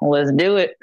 Let's do it.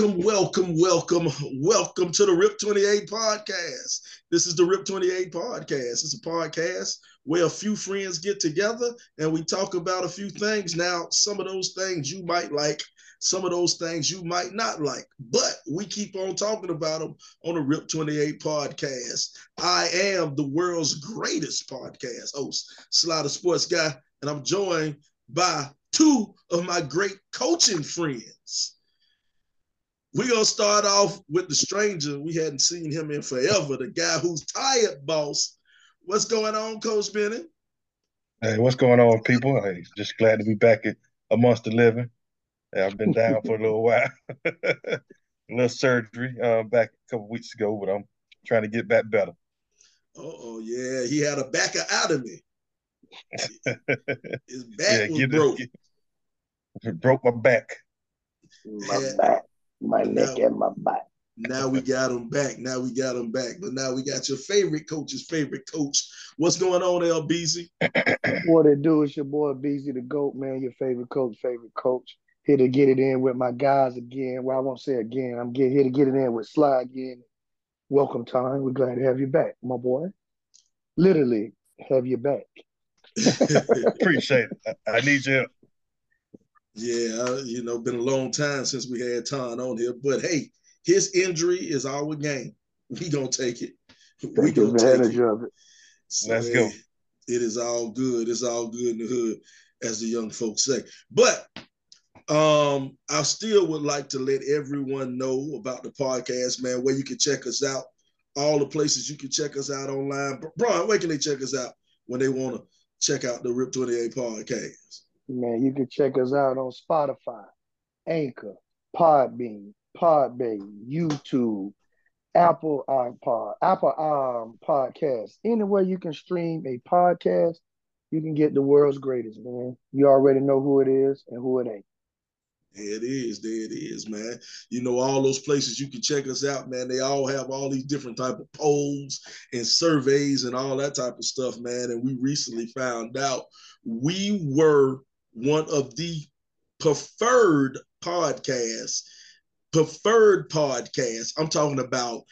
Welcome, welcome, welcome, welcome to the RIP 28 podcast. This is the RIP 28 podcast. It's a podcast where a few friends get together and we talk about a few things. Now, some of those things you might like, some of those things you might not like, but we keep on talking about them on the RIP 28 podcast. I am the world's greatest podcast host, Slider Sports Guy, and I'm joined by two of my great coaching friends. We're gonna start off with the stranger. We hadn't seen him in forever, the guy who's tired, boss. What's going on, Coach Bennett? Hey, what's going on, people? Hey, just glad to be back at amongst the living. Hey, I've been down for a little while. a little surgery uh, back a couple weeks ago, but I'm trying to get back better. Oh, yeah, he had a back out of me. His back yeah, was broke. It, broke my back. My back my neck and my back. Now we got him back. Now we got him back. But now we got your favorite coach's favorite coach. What's going on, LBZ? what it do is your boy BZ the GOAT, man. Your favorite coach, favorite coach. Here to get it in with my guys again. Well, I won't say again. I'm get, here to get it in with Sly again. Welcome time. We're glad to have you back, my boy. Literally have you back. Appreciate it. I need you yeah, you know, been a long time since we had Ton on here, but hey, his injury is our game. We gonna take it. We gonna take it. Of it. So, Let's go. It is all good. It's all good in the hood, as the young folks say. But um, I still would like to let everyone know about the podcast, man, where you can check us out, all the places you can check us out online. Brian, where can they check us out when they want to check out the RIP 28 podcast? Man, you can check us out on Spotify, Anchor, Podbean, Podbay, YouTube, Apple iPod, Apple um podcast. Anywhere you can stream a podcast, you can get the world's greatest, man. You already know who it is and who it ain't. There it is. There it is, man. You know, all those places you can check us out, man. They all have all these different type of polls and surveys and all that type of stuff, man. And we recently found out we were one of the preferred podcasts, preferred podcasts. I'm talking about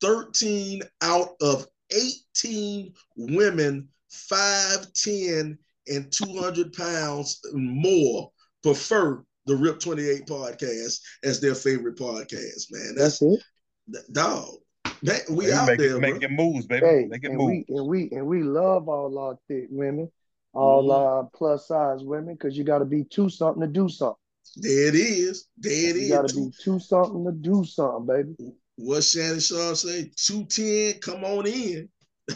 13 out of 18 women, 5'10 and 200 pounds more, prefer the RIP 28 podcast as their favorite podcast, man. That's, That's it. Dog. Man, we hey, out make, there, making moves, baby. Hey, making and moves. We, and we and we love all our thick women all mm-hmm. uh, plus size women because you got to be two something to do something. There it is. There it you is. You got to be two something to do something, baby. What Shannon Sharpe say? Two ten, come on in.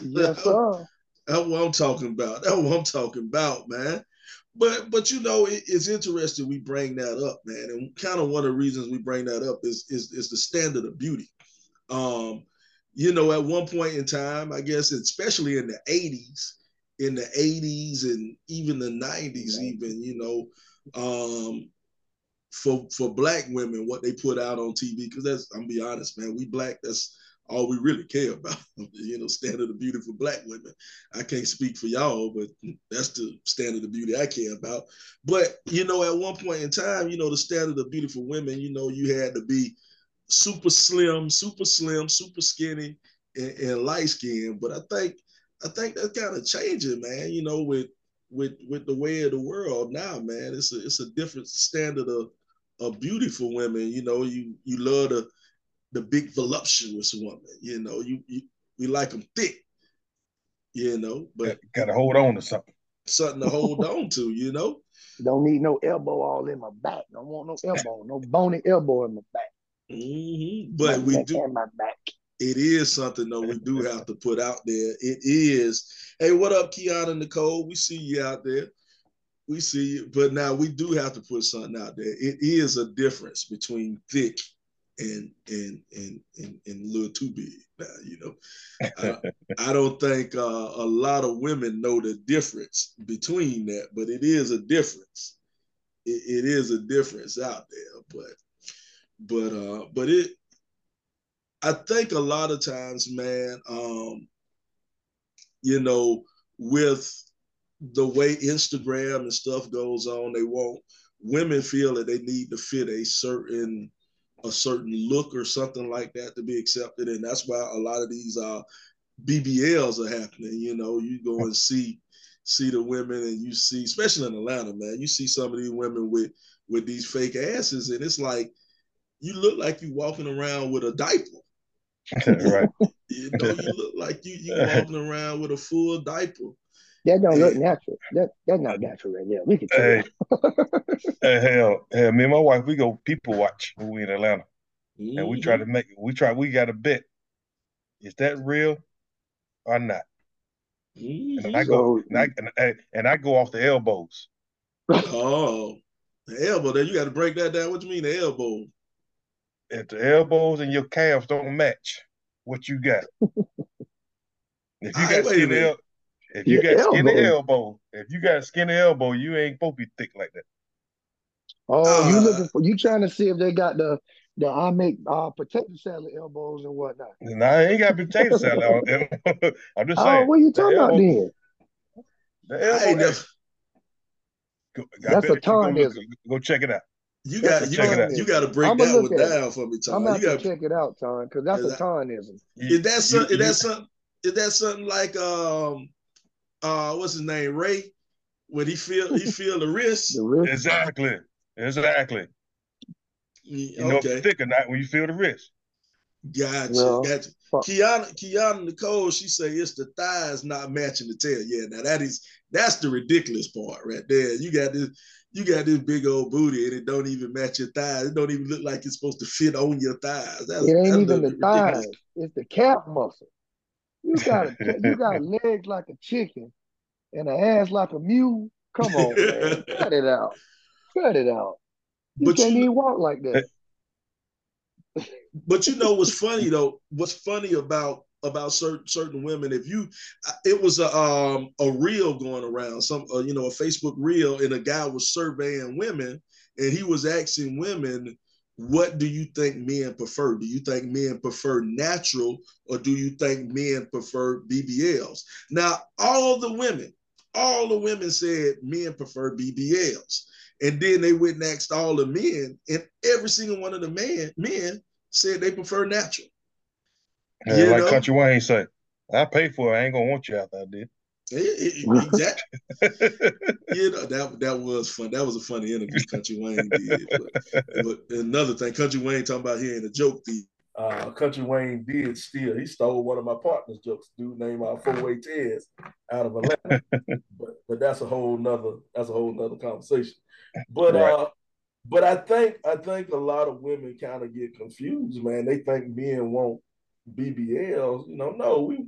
Yes, sir. That's what I'm talking about. That's what I'm talking about, man. But but you know it, it's interesting we bring that up, man. And kind of one of the reasons we bring that up is is, is the standard of beauty. Um, you know, at one point in time, I guess, especially in the 80s, in the 80s and even the 90s, even, you know, um, for for black women, what they put out on TV, because that's I'm be honest, man, we black, that's all we really care about. you know, standard of beauty for black women. I can't speak for y'all, but that's the standard of beauty I care about. But you know, at one point in time, you know, the standard of beauty for women, you know, you had to be super slim, super slim, super skinny, and, and light skin. But I think I think that's kind of changing, man. You know, with with with the way of the world now, man. It's a it's a different standard of of beauty for women. You know, you you love the the big voluptuous woman. You know, you, you we like them thick. You know, but got to hold on to something. Something to hold on to. You know. Don't need no elbow all in my back. Don't want no elbow, no bony elbow in my back. Mm-hmm. But my we do. My back it is something though we do have to put out there. It is. Hey, what up, Kiana Nicole? We see you out there. We see, you, but now we do have to put something out there. It is a difference between thick and and and and, and a little too big. Now, you know, I, I don't think uh, a lot of women know the difference between that, but it is a difference. It, it is a difference out there, but but uh, but it. I think a lot of times, man, um, you know, with the way Instagram and stuff goes on, they won't women feel that they need to fit a certain a certain look or something like that to be accepted. And that's why a lot of these uh, BBLs are happening. You know, you go and see see the women and you see, especially in Atlanta, man, you see some of these women with with these fake asses, and it's like you look like you walking around with a diaper. right. You know, you look like you you walking around with a full diaper. That don't look natural. That that's not natural right there. We can tell. Hey, hey, hell, hell, me and my wife, we go people watch when we in Atlanta, Mm-hmm. and we try to make, we try, we got a bet, is that real or not? And I go, and I, and, I- and I go off the elbows. Oh, the elbow. Then you got to break that down. What you mean the elbow? If the elbows and your calves don't match what you got, if you got right, wait a skinny, minute. el- if you Your got skinny elbow. elbow, if you got a skinny elbow, you ain't supposed to be thick like that. Oh, you Uh, looking for you trying to see if they got the the I make uh potato salad elbows and whatnot. And I ain't got potato salad. on- I'm just Oh, saying. what you the talking about elbow- then? The I elbow, ain't go, That's bet a if go, go check it out. You got a you check it got out. you got to break that one down for me, Tom. I'm You about to got check it out, Tom, because that's Is a Tonism. You- is that some, is that something is that something like um uh what's his name Ray when he feel he feel the wrist? The wrist. Exactly. Exactly. You know if okay, it's thick or not when you feel the wrist. gotcha, Well, gotcha. fuck. Kiana Kiana Nicole, she say it's the thighs not matching the tail. Yeah, now that is that's the ridiculous part right there. You got this you got this big old booty and it don't even match your thighs. It don't even look like it's supposed to fit on your thighs. That's, It ain't even the ridiculous. thighs. It's the calf muscle. You got a, you got legs like a chicken and an ass like a mule. Come on, man. Cut it out. Cut it out. You But can't you- even walk like that. But you know what's funny though? What's funny about about certain certain women? If you, it was a um a reel going around, some uh, you know a Facebook reel, and a guy was surveying women, and he was asking women, "What do you think men prefer? Do you think men prefer natural, or do you think men prefer BBLs?" Now, all the women, all the women said men prefer BBLs. And then they went and asked all the men, and every single one of the man men said they prefer natural. Yeah, You like know? Country Wayne say, I pay for it. I ain't gonna want you after I did. Eh, eh, Exactly. you know that that was fun. That was a funny interview Country Wayne did. But, but another thing, Country Wayne talking about hearing a joke thief. uh, Country Wayne did steal. He stole one of my partner's jokes. Dude named uh, Four Way Tez out of Atlanta. but but that's a whole nother that's a whole nother conversation. But Right. uh, but I think I think a lot of women kind of get confused, man. They think men want BBLs. You know, no, we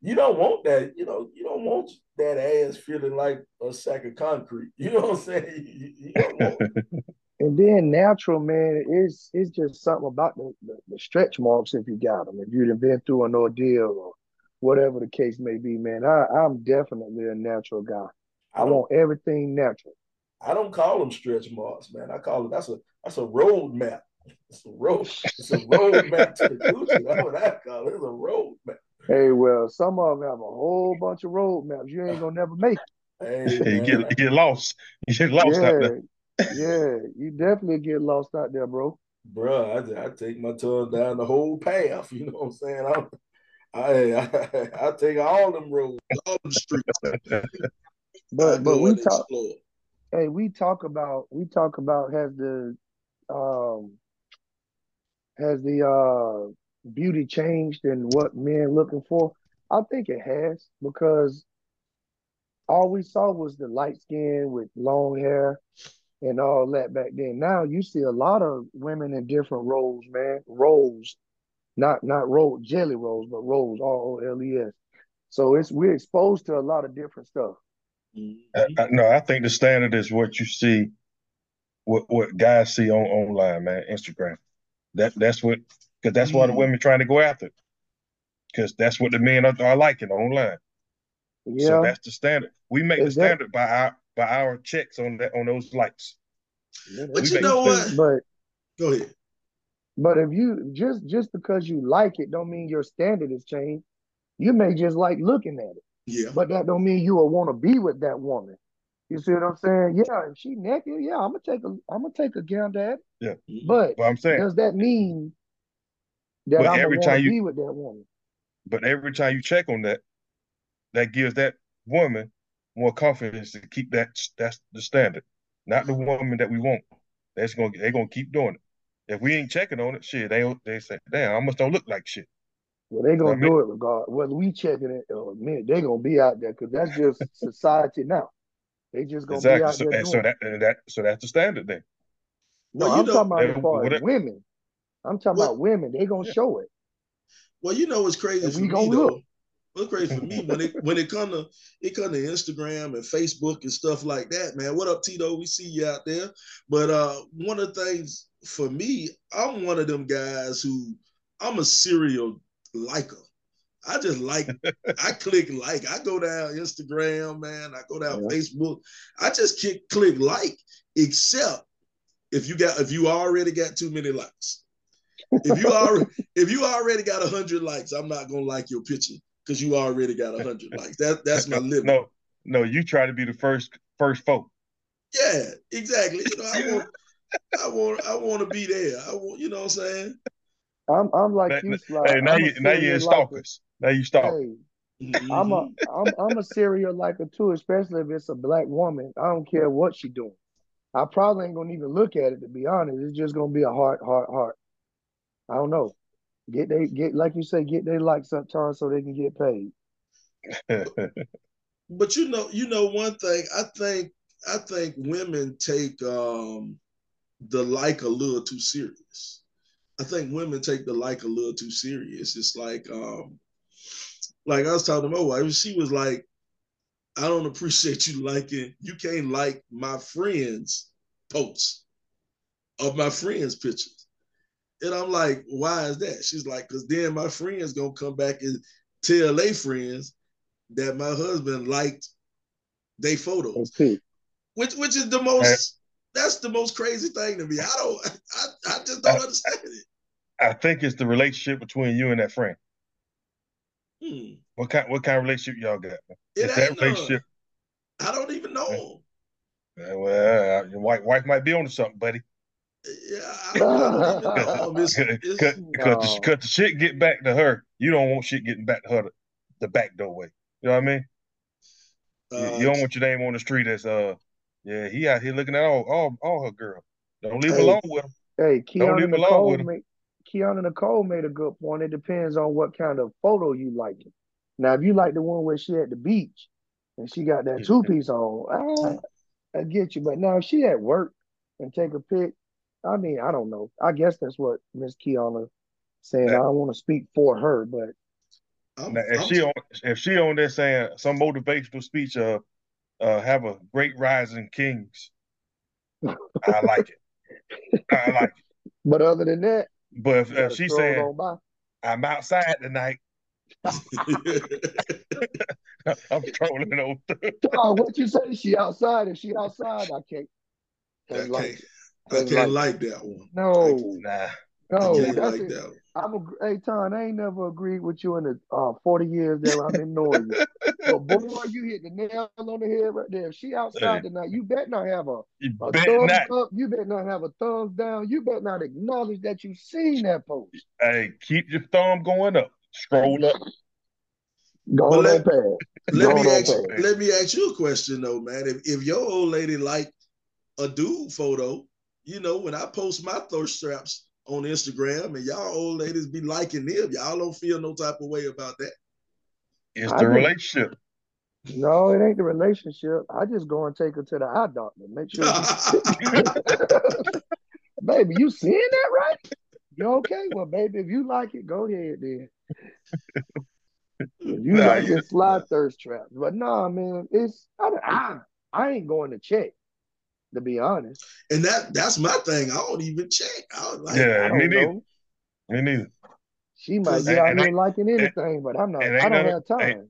you don't want that. You know, you don't want that ass feeling like a sack of concrete. You know what I'm saying? You, you don't want And then natural, man, it's it's just something about the, the, the stretch marks if you got them. If you've been through an ordeal or whatever the case may be, man, I, I'm definitely a natural guy. I don't- want everything natural. I don't call them stretch marks, man. I call it that's a that's a road map. It's a road. It's a road map to the coochie. That's what I call it. It's a road map. Hey, well, some of them have a whole bunch of road maps. You ain't gonna never make Hey, you get you get lost. You get it. lost out Yeah, there. yeah, you definitely get lost out there, bro. Bro, I, I take my tongue down the whole path. You know what I'm saying? I'm, I, I I take all them roads. All the streets. But but we talk. explore. hey, we talk about we talk about has the um has the uh beauty changed and what men looking for? I think it has because all we saw was the light skin with long hair and all that back then. Now you see a lot of women in different roles, man. Roles, not not roll jelly rolls, but rolls, R O L E S. So it's we're exposed to a lot of different stuff. I, I, no, I think the standard is what you see, what what guys see on online, man, Instagram. That that's what because that's mm. why the women trying to go after. Because that's what the men are, are liking online. Yeah. So that's the standard. We make is the standard by our by our checks on that on those likes. But we you know what? But go ahead. But if you just just because you like it, don't mean your standard has changed. You may just like looking at it. Yeah. But that don't mean you will want to be with that woman. You see what I'm saying? Yeah, if she naked, yeah, I'm gonna take a I'm gonna take a gander at it. Yeah. But, but I'm saying does that mean that but I'm every time you be with that woman? But every time you check on that, that gives that woman more confidence to keep that that's the standard. Not the woman that we want. That's gonna they're gonna keep doing it. If we ain't checking on it, shit, they they say, damn, I must don't look like shit. Well, they gonna do it regard whether we checking it or minute. They gonna be out there because that's just society now. They just gonna exactly. be out so, there. so that, that so that's the standard then. No, well, I'm know, talking about as far as women. I'm talking well, about women. They gonna yeah. show it. Well, you know what's crazy and for me though. Look. What's crazy for me when it when it come to it come to Instagram and Facebook and stuff like that, man. What up, Tito? We see you out there. But uh one of the things for me, I'm one of them guys who I'm a serial liker. I just like, I click like. I go down Instagram, man. I go down yeah. Facebook. I just click click like, except if you got if you already got too many likes. If you already if you already got hundred likes, I'm not gonna like your picture because you already got hundred likes. That that's my limit. No, no, you try to be the first first folk. Yeah, exactly. You know, I want I want I want to be there. I want, you know what I'm saying? I'm I'm like you, Sly. Hey, now you now you're stalkers. Now you stop. Hey, I'm a I'm I'm a serial liker too, especially if it's a black woman. I don't care what she doing. I probably ain't gonna even look at it to be honest. It's just gonna be a heart, heart, heart. I don't know. Get they get like you say, get they likes up, sometimes so they can get paid. but you know, you know one thing. I think I think women take um the like a little too serious. I think women take the like a little too serious. It's like, um, like I was talking to my wife, she was like, I don't appreciate you liking, you can't like my friends' posts of my friends' pictures. And I'm like, why is that? She's like, because then my friends gonna come back and tell their friends that my husband liked their photos. Okay. Which which is the most that's the most crazy thing to me. I don't I, I just don't understand it. I think it's the relationship between you and that friend. Hmm. What kind what kind of relationship y'all got? It is that relationship? None. I don't even know. Yeah, well, your wife wife might be on to something, buddy. Yeah, I don't know. Because the, the shit get back to her. You don't want shit getting back to her the, the back door way. You know what I mean? Uh, you, you, don't want your name on the street as uh yeah, he out here looking at all all, all her girl. Don't leave hey, alone with him. Hey, Keon don't leave alone with him. Kiana Nicole made a good point. It depends on what kind of photo you like. Now, if you like the one where she at the beach and she got that two piece on, I, I get you. But now if she at work and take a pic, I mean, I don't know. I guess that's what Miss Kiana saying. That, I don't want to speak for her, but now, if she on if she on there saying some motivational speech, uh, uh, have a great rising kings, I like it. I like it. But other than that, but if, if she's saying I'm outside tonight, I'm trolling over. oh, what you say? She outside? If she outside, I can't. I can't. Like, I can't like, like, that one. No, nah. No, that's like that. I'm a hey Tom, I ain't never agreed with you in the uh, 40 years that I've been knowing you. but boy, you hit the nail on the head right there. If she outside hey. tonight, you bet not have a, a thumbs not. up. You bet not have a thumbs down. You bet not acknowledge that you've seen that post. Hey, keep your thumb going up. Scroll up. Go well, let, let me ask you, let me ask you a question though, man. If if your old lady like a dude photo, you know, when I post my thirst straps on Instagram, and y'all old ladies be liking them. Y'all don't feel no type of way about that. It's the relationship. No, it ain't the relationship. I just go and take her to the eye doctor. Make sure. baby, you seeing that right? You okay? Well, baby, if you like it, go ahead then. You nah, like this slide thirst trap, but nah, man, it's I, I I ain't going to check to be honest. And that that's my thing. I don't even check. I like, yeah, I me neither. Me neither. She might be out here liking anything, and, but I'm not. I don't have time. Ain't,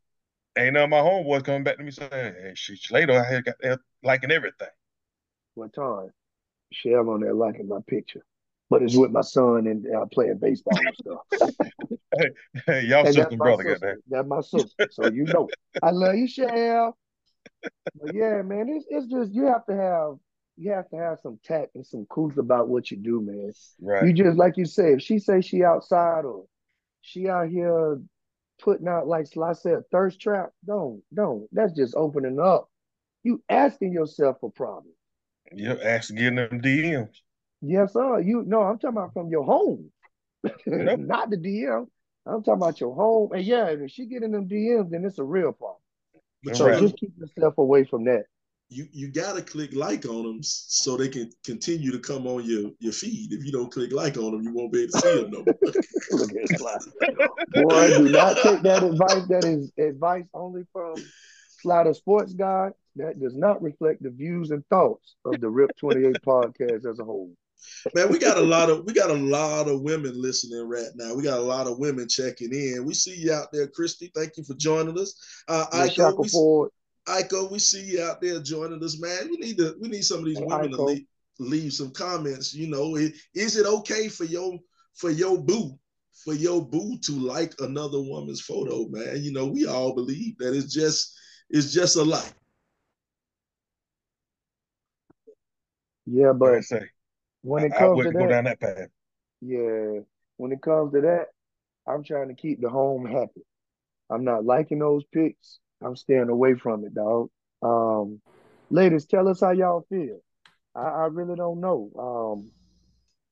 ain't none of my homeboys coming back to me saying, "Hey, she later I had got there liking everything." What time? Shell on there liking my picture, but it's with my son and uh, playing baseball and stuff. hey, hey, y'all sister and brother got that. That's my sister, so you know. I love you, Shell. But yeah, man, it's it's just you have to have you have to have some tact and some cool about what you do, man. Right. You just like you say, if she say she outside or she out here putting out like I said, thirst trap, don't, don't. That's just opening up. You asking yourself for problems. You're asking getting them DMs. Yes, sir. You no, I'm talking about from your home. Yep. Not the DM. I'm talking about your home. And yeah, if she getting them DMs, then it's a real problem. But so just keep yourself away from that you you got to click like on them so they can continue to come on your your feed. If you don't click like on them, you won't be able to see them no more. Boy, do not take that advice. That is advice only from Slider Sports Guy. That does not reflect the views and thoughts of the Rip Twenty Eight podcast as a whole. Man, we got a lot of we got a lot of women listening right now. We got a lot of women checking in. We see you out there, Christy. Thank you for joining us. Uh, I go, we, Iko, we see you out there joining us, man. We need to we need some of these women to leave, leave some comments. You know, is it okay for your for your boo for your boo to like another woman's photo, man? You know, we all believe that it's just it's just a like. Yeah, but I say, when it comes to that, go down that path. Yeah, when it comes to that, I'm trying to keep the home happy. I'm not liking those pics. I'm staying away from it, dog. Um, ladies, tell us how y'all feel. I, I really don't know. Um,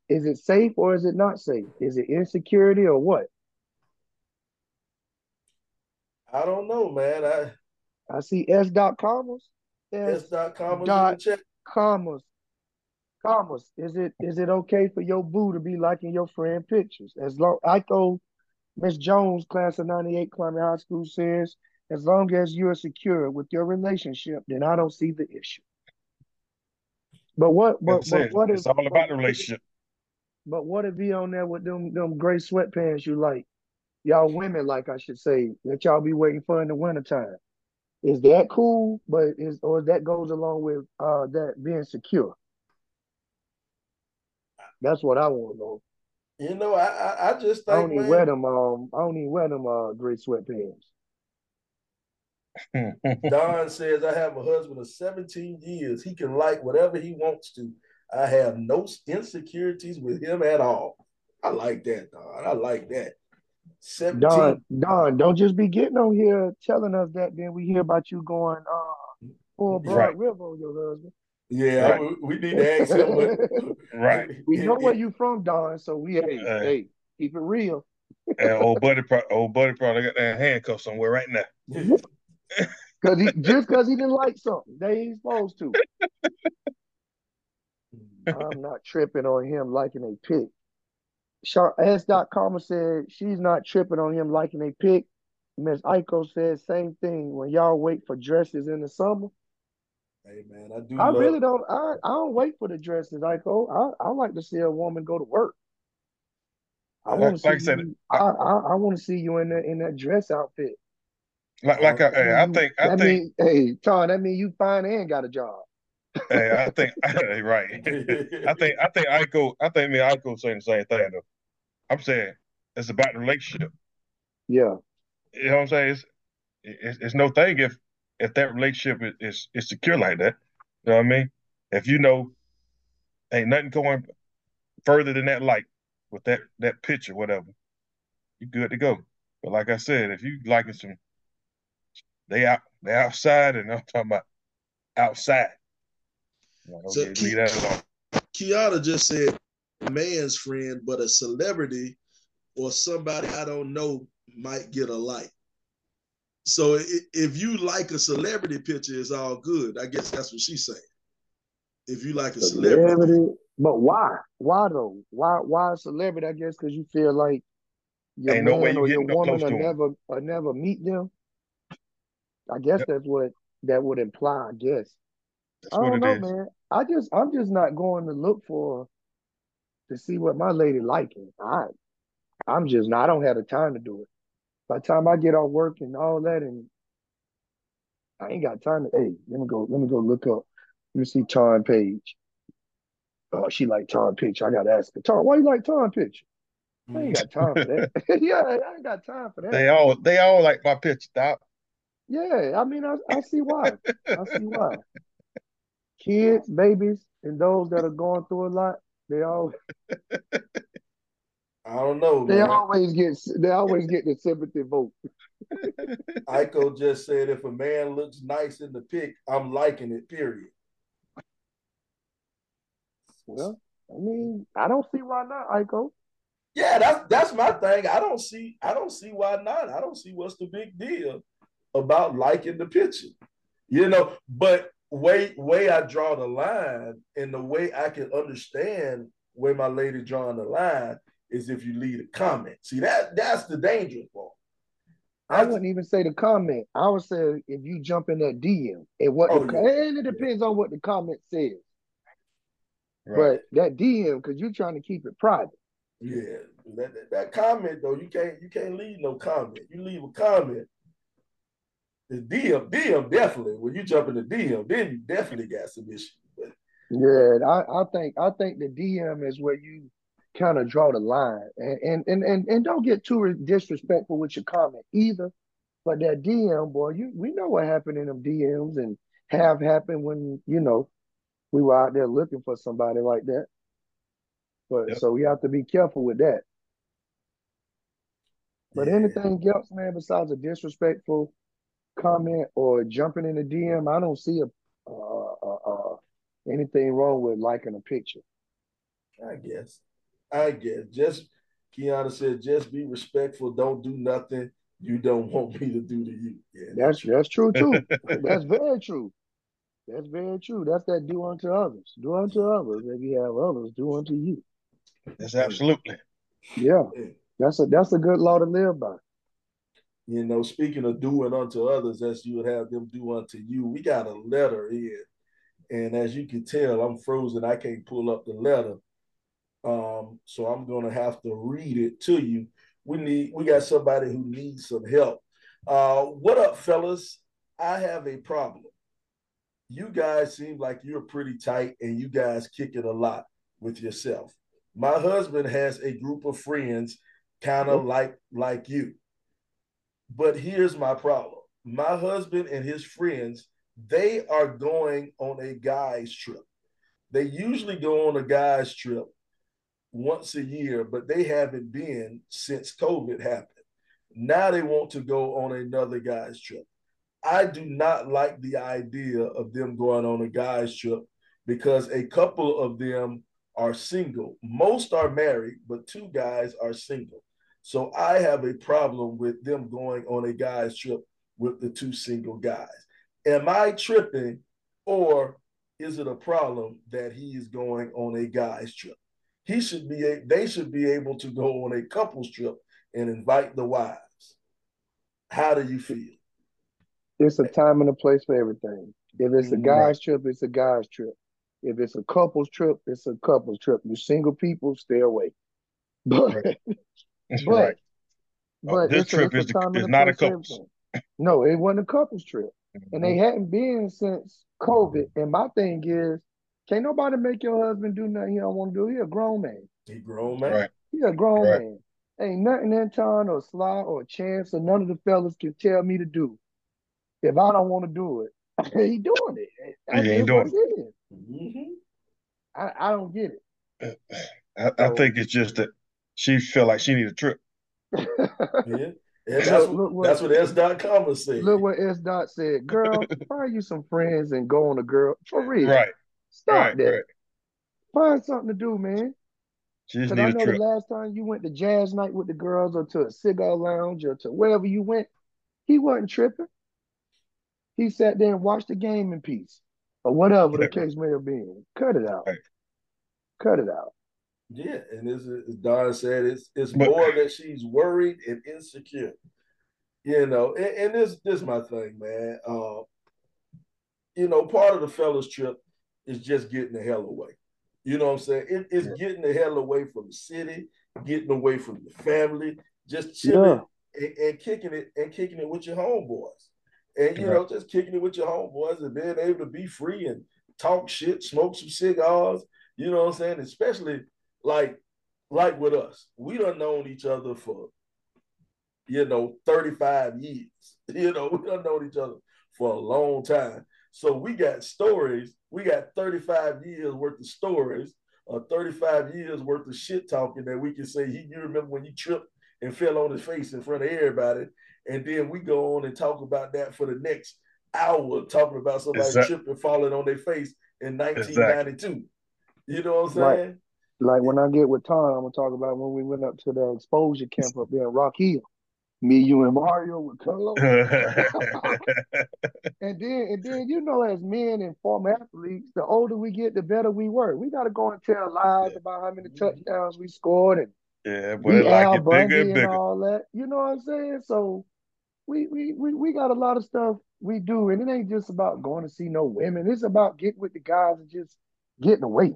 is it safe or is it not safe? Is it insecurity or what? I don't know, man. I I see S. Dot commas. S. Dot commas. Dot commas. Commas. Is it is it okay for your boo to be liking your friend pictures? As long I go, Miss Jones, class of '98, Columbia High School says as long as you're secure with your relationship, then I don't see the issue. But what? But, but what it's all about the relationship. But what if he on there with them them gray sweatpants you like? Y'all women like I should say that y'all be waiting for in the wintertime. Is that cool? But is or that goes along with uh that being secure? That's what I want to know. You know, I I, I just think I don't even man, wear them um I don't even wear them uh gray sweatpants. Don says, I have a husband of 17 years. He can like whatever he wants to. I have no insecurities with him at all. I like that, Don. I like that. 17. Don, Don, don't just be getting on here telling us that. Then we hear about you going uh, full Broad right. River on your husband. Yeah, right. we, we, need to ask him. But, right. We know where you from, Don. So we hey, uh, hey, keep it real. and old buddy, old buddy probably got that handcuff somewhere right now. Cause he just because he didn't like something, they ain't supposed to. I'm not tripping on him liking a pic. S.com said she's not tripping on him liking a pic. Miss Iko said same thing. When y'all wait for dresses in the summer. Hey man, I do. I love... really don't. I, I don't wait for the dresses, Iko. I, I like to see a woman go to work. I want to like see. you, I, I, I want to see you in that in that dress outfit. Like, oh, like I, hey, I think, I think, mean, hey, Tom, that mean you fine and got a job. hey, I think, right. I think, I think I go, I think me and Iko saying the same thing though. I'm saying it's about the relationship. Yeah. You know what I'm saying? It's, it's, it's no thing if if that relationship is, is, is secure like that. You know what I mean? If you know ain't nothing going further than that light with that that picture, whatever, you good to go. But like I said, if you liking some they out they outside and I'm talking about outside. so Kiana just said man's friend, but a celebrity or somebody I don't know might get a like. So if you like a celebrity picture, it's all good. I guess that's what she's saying. If you like a celebrity, celebrity but why? Why though? Why? Why a celebrity? I guess because you feel like your Ain't no way man you or your getting no woman will never will never meet them. I guess Yep. that's what that would imply. I guess. That's I don't know, is. man. I just I'm just not going to look for to see what my lady liking. I I'm just not. I don't have the time to do it. By the time I get off work and all that, and I ain't got time to. Hey, let me go. Let me go look up. Let me see Tom Page. Oh, she like Tom Pitch. I gotta ask her. Tom, why you like Tom Pitch? I ain't got time for that. yeah, I ain't got time for that. They all they all like my pitch. Doc. Yeah, I mean, I, I see why. I see why. Kids, babies, and those that are going through a lot, they all I don't know, they man. always get they always get the sympathy vote. Iko just said if a man looks nice in the pic, I'm liking it, period. Well, I mean, I don't see why not, Iko. Yeah, that's that's my thing. I don't see I don't see why not. I don't see what's the big deal about liking the picture. You know, but way way I draw the line and the way I can understand where my lady drawing the line is if you leave a comment. See that that's the dangerous part. I wouldn't even say the comment. I would say if you jump in that DM and what Oh, the, yeah. and it depends on what the comment says. Right. But that DM, because you're trying to keep it private. Yeah, that, that, that comment though, you can't you can't leave no comment. You leave a comment. The DM, DM definitely. When you jump in the DM, then you definitely got some issues. But Yeah, I, I think I think the DM is where you kind of draw the line, and and and and, and don't get too disrespectful with your comment either. But that DM, boy, you we know what happened in them DMs and have happened when you know we were out there looking for somebody like that. But Yep. so we have to be careful with that. But yeah. anything else, man, besides a disrespectful comment or jumping in the DM, I don't see a uh, uh, uh, anything wrong with liking a picture. I guess. I guess. Just Kiana said, just be respectful. Don't do nothing you don't want me to do to you. Yeah, That's that's true too. That's very true. That's very true. That's that do unto others. Do unto others if you have others, do unto you. That's absolutely. Yeah. Yeah. That's a that's a good law to live by. You know, speaking of doing unto others as you would have them do unto you, we got a letter in. And as you can tell, I'm frozen. I can't pull up the letter. Um, so I'm gonna have to read it to you. We need we got somebody who needs some help. Uh, what up, fellas? I have a problem. You guys seem like you're pretty tight and you guys kick it a lot with yourself. My husband has a group of friends kind of like like you. But here's my problem. My husband and his friends, they are going on a guy's trip. They usually go on a guy's trip once a year, but they haven't been since COVID happened. Now they want to go on another guy's trip. I do not like the idea of them going on a guy's trip because a couple of them are single. Most are married, but two guys are single. So I have a problem with them going on a guy's trip with the two single guys. Am I tripping or is it a problem that he is going on a guy's trip? He should be a, they should be able to go on a couple's trip and invite the wives. How do you feel? It's a time and a place for everything. If it's a Right. guy's trip, it's a guy's trip. If it's a couple's trip, it's a couple's trip. You single people, stay away. But That's but right. but Oh, this it's a- trip is a the- is not a place couple's. No, it wasn't a couple's trip. And they hadn't been since COVID. And my thing is, can't nobody make your husband do nothing he don't want to do. He a grown man. He grown man. Right. He a grown Right. man. Ain't nothing Anton or Sly or Chance or none of the fellas can tell me to do. If I don't want to do it, he doing it. That's He ain't just what doing it is. Mhm. I, I don't get I, I So- think it's just that she felt like she needed a trip. Yeah. And that's Look, what, look what- that's what S. Dot Comma said. Look what S. Dot said. Girl, find you some friends and go on a girl. For real. Right. Stop Right. that. Right. Find something to do, man. She just Because I need a know the last time you went to jazz night with the girls or to a cigar lounge or to wherever you went, he wasn't tripping. He sat there and watched the game in peace or whatever the case may have been. Cut it out. Right. Cut it out. Yeah, and as, as Don said, it's it's but, more that she's worried and insecure. You know, and, and this this is my thing, man. Uh, you know, part of the fellas trip is just getting the hell away. You know what I'm saying? It, it's yeah. getting the hell away from the city, getting away from the family, just chilling yeah. and, and, kicking it and kicking it with your homeboys. And you know, just kicking it with your homeboys and being able to be free and talk shit, smoke some cigars, you know what I'm saying? Especially like like with us. We done known each other for you know 35 years. You know, we done known each other for a long time. So we got stories. We got 35 years worth of stories, or 35 years worth of shit talking that we can say, he, you remember when you tripped and fell on his face in front of everybody. And then we go on and talk about that for the next hour, talking about somebody exactly. tripping, falling on their face in 1992. Exactly. You know what I'm saying? Like, like when I get with Tom, I'm gonna talk about when we went up to the exposure camp up there in Rock Hill me, you, and Mario with Carlo. and then, and then, you know, as men and former athletes, the older we get, the better we work. We got to go and tell lies yeah. about how many touchdowns we scored and yeah, but it like it bigger and, bigger. and all that. You know what I'm saying? So we, we we we got a lot of stuff we do, and it ain't just about going to see no women. It's about getting with the guys and just getting away.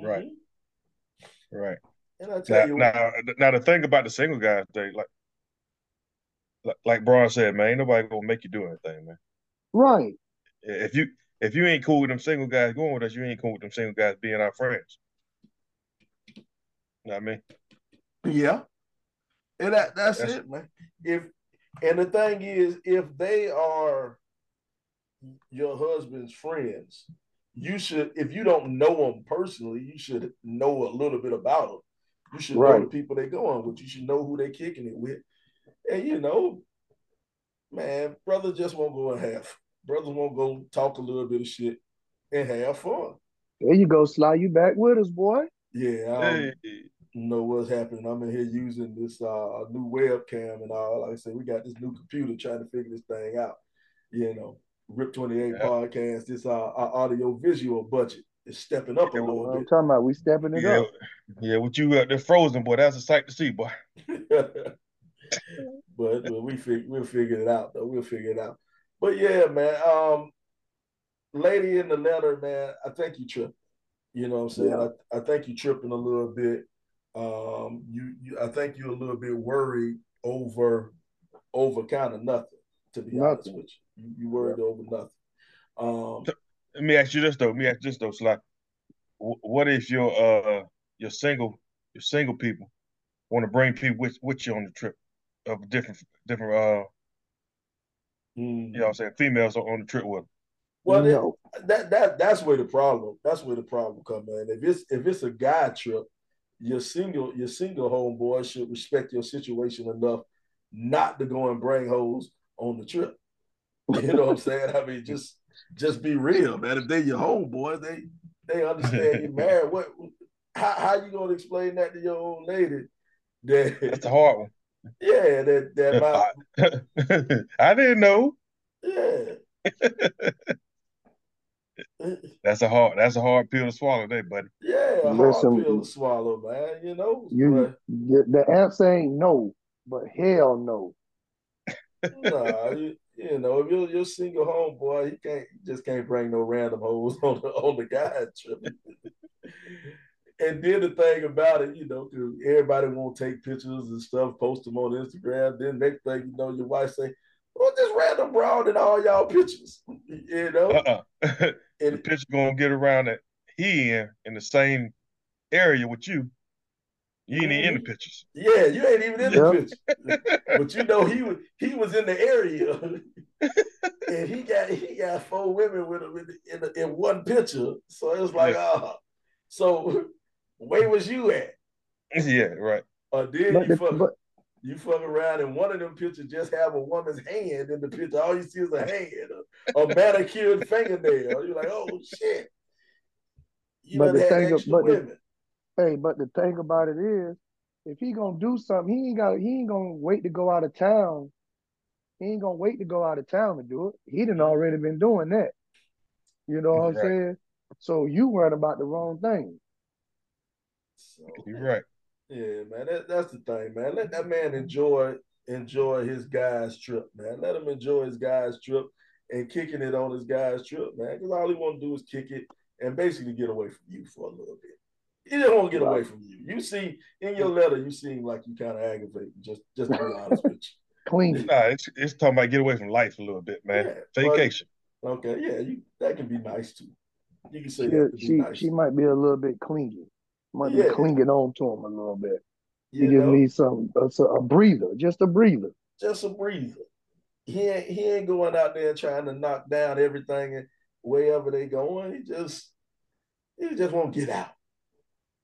Right. Right. And I tell now, you, now, now the thing about the single guys, they like like Braun said, man, ain't nobody gonna make you do anything, man. Right. If you if you ain't cool with them single guys going with us, you ain't cool with them single guys being our friends. You know what I mean? Yeah. And that that's, that's it, man. If and the thing is, if they are your husband's friends, you should, if you don't know them personally, you should know a little bit about them. You should right. know the people they go on with. You should know who they're kicking it with. And you know, man, brother just won't go and have. Brothers won't go talk a little bit of shit and have fun. There you go, slide you back with us, boy. Yeah, I hey. know what's happening. I'm in here using this uh new webcam and all. Like I said, we got this new computer trying to figure this thing out. You know, Rip 28 yeah. podcast, this uh our audio visual budget is stepping up a little bit. I'm talking about we stepping it yeah. up. Yeah, with you uh, they're frozen, boy. That's a sight to see, boy. but, but we fig- we'll figure it out though. We'll figure it out. But yeah, man. Um, lady in the letter, man. I think you tripping. You know what I'm saying? Yeah. I, I think you tripping a little bit. Um, you, you I think you're a little bit worried over over kind of nothing. To be nothing. honest with you, you, you worried yeah. over nothing. Um, let me ask you this though. Let me ask you this though, Sly. What if your uh your single your single people want to bring people with with you on the trip? of different different uh mm. you know I'm saying females on the trip with them. Well, no. that that that's where the problem that's where the problem come in. If it's if it's a guy trip, your single your single homeboy should respect your situation enough not to go and bring hoes on the trip. You know what I'm saying? I mean, just just be real, man. If they your homeboy, they they understand you married. What how how you gonna explain that to your old lady? That that's a hard one. Yeah, that that my... I didn't know. Yeah. that's a hard that's a hard pill to swallow, there, buddy. Yeah, a Listen, hard pill to swallow, man. You know, you, the answer ain't no, but hell no. nah, you, you know, if you're, you're single homeboy, you can't you just can't bring no random hoes on the on the guy trip and then the thing about it, you know, everybody won't take pictures and stuff, post them on Instagram. Then next thing you know, your wife say, "Well, this random broad in all y'all pictures," you know. Uh-uh. and the picture gonna get around that he in in the same area with you. You ain't in the pictures. Yeah, you ain't even in the picture. but you know he was he was in the area, and he got he got four women with him in, in, in one picture. So it was like, ah, yeah. uh, so where was you at? Yeah, right. Or did but you fuck, but, you fuck around and one of them pictures just have a woman's hand in the picture. All you see is a hand, a, a manicured fingernail. You're like, oh shit. You but the thing, but the, hey, but the thing about it is, if he gonna do something, he ain't got he ain't gonna wait to go out of town. He ain't gonna wait to go out of town to do it. He done already been doing that. You know what I'm saying? So you worried about the wrong thing. So, You're right. Yeah, man. That, that's the thing, man. Let that man enjoy enjoy his guy's trip, man. Let him enjoy his guy's trip and kicking it on his guy's trip, man. Because all he want to do is kick it and basically get away from you for a little bit. He didn't want to get away from you. You see in your letter, you seem like you kind of aggravating. Just, just to be honest with you. Clean. Nah, it's it's talking about get away from life a little bit, man. Yeah, Vacation. but- okay, yeah, you that can be nice too. You can say She, that. she, nice. she might be a little bit clingy. Might Yeah. be clinging on to him a little bit. you You just know? need some a, a breather, just a breather. just a breather. He ain't he ain't going out there trying to knock down everything and wherever they going. He just he just won't get out.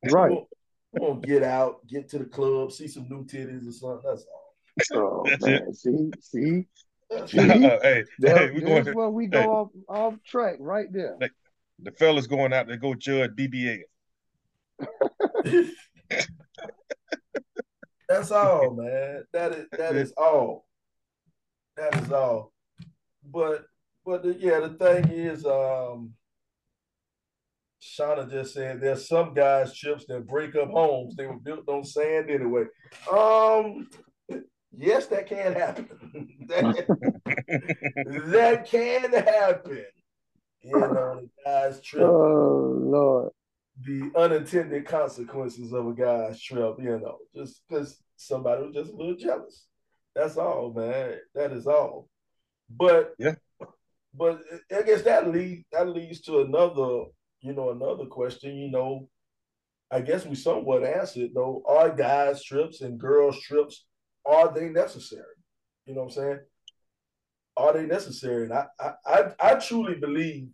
Right. He won't, he won't get out, get to the club, see some new titties or something. That's all. Oh That's man, see, see, See? all. hey, hey, there, we going there's where we go hey. off off track right there. the fellas going out to go judge BBA. That's all, man. That is that is all. That is all. But but the, yeah, the thing is, um, Shauna just said there's some guys trips that break up homes. They were built on sand anyway. Um, yes, that can happen. that, that can happen. You know, the guys trip Oh Lord, the unintended consequences of a guy's trip, you know, just because somebody was just a little jealous. That's all, man. That is all. But Yeah. but I guess that lead that leads to another, you know, another question. You know, I guess we somewhat answered though. Are guys trips and girls trips are they necessary? You know what I'm saying? Are they necessary? And I I I, truly believe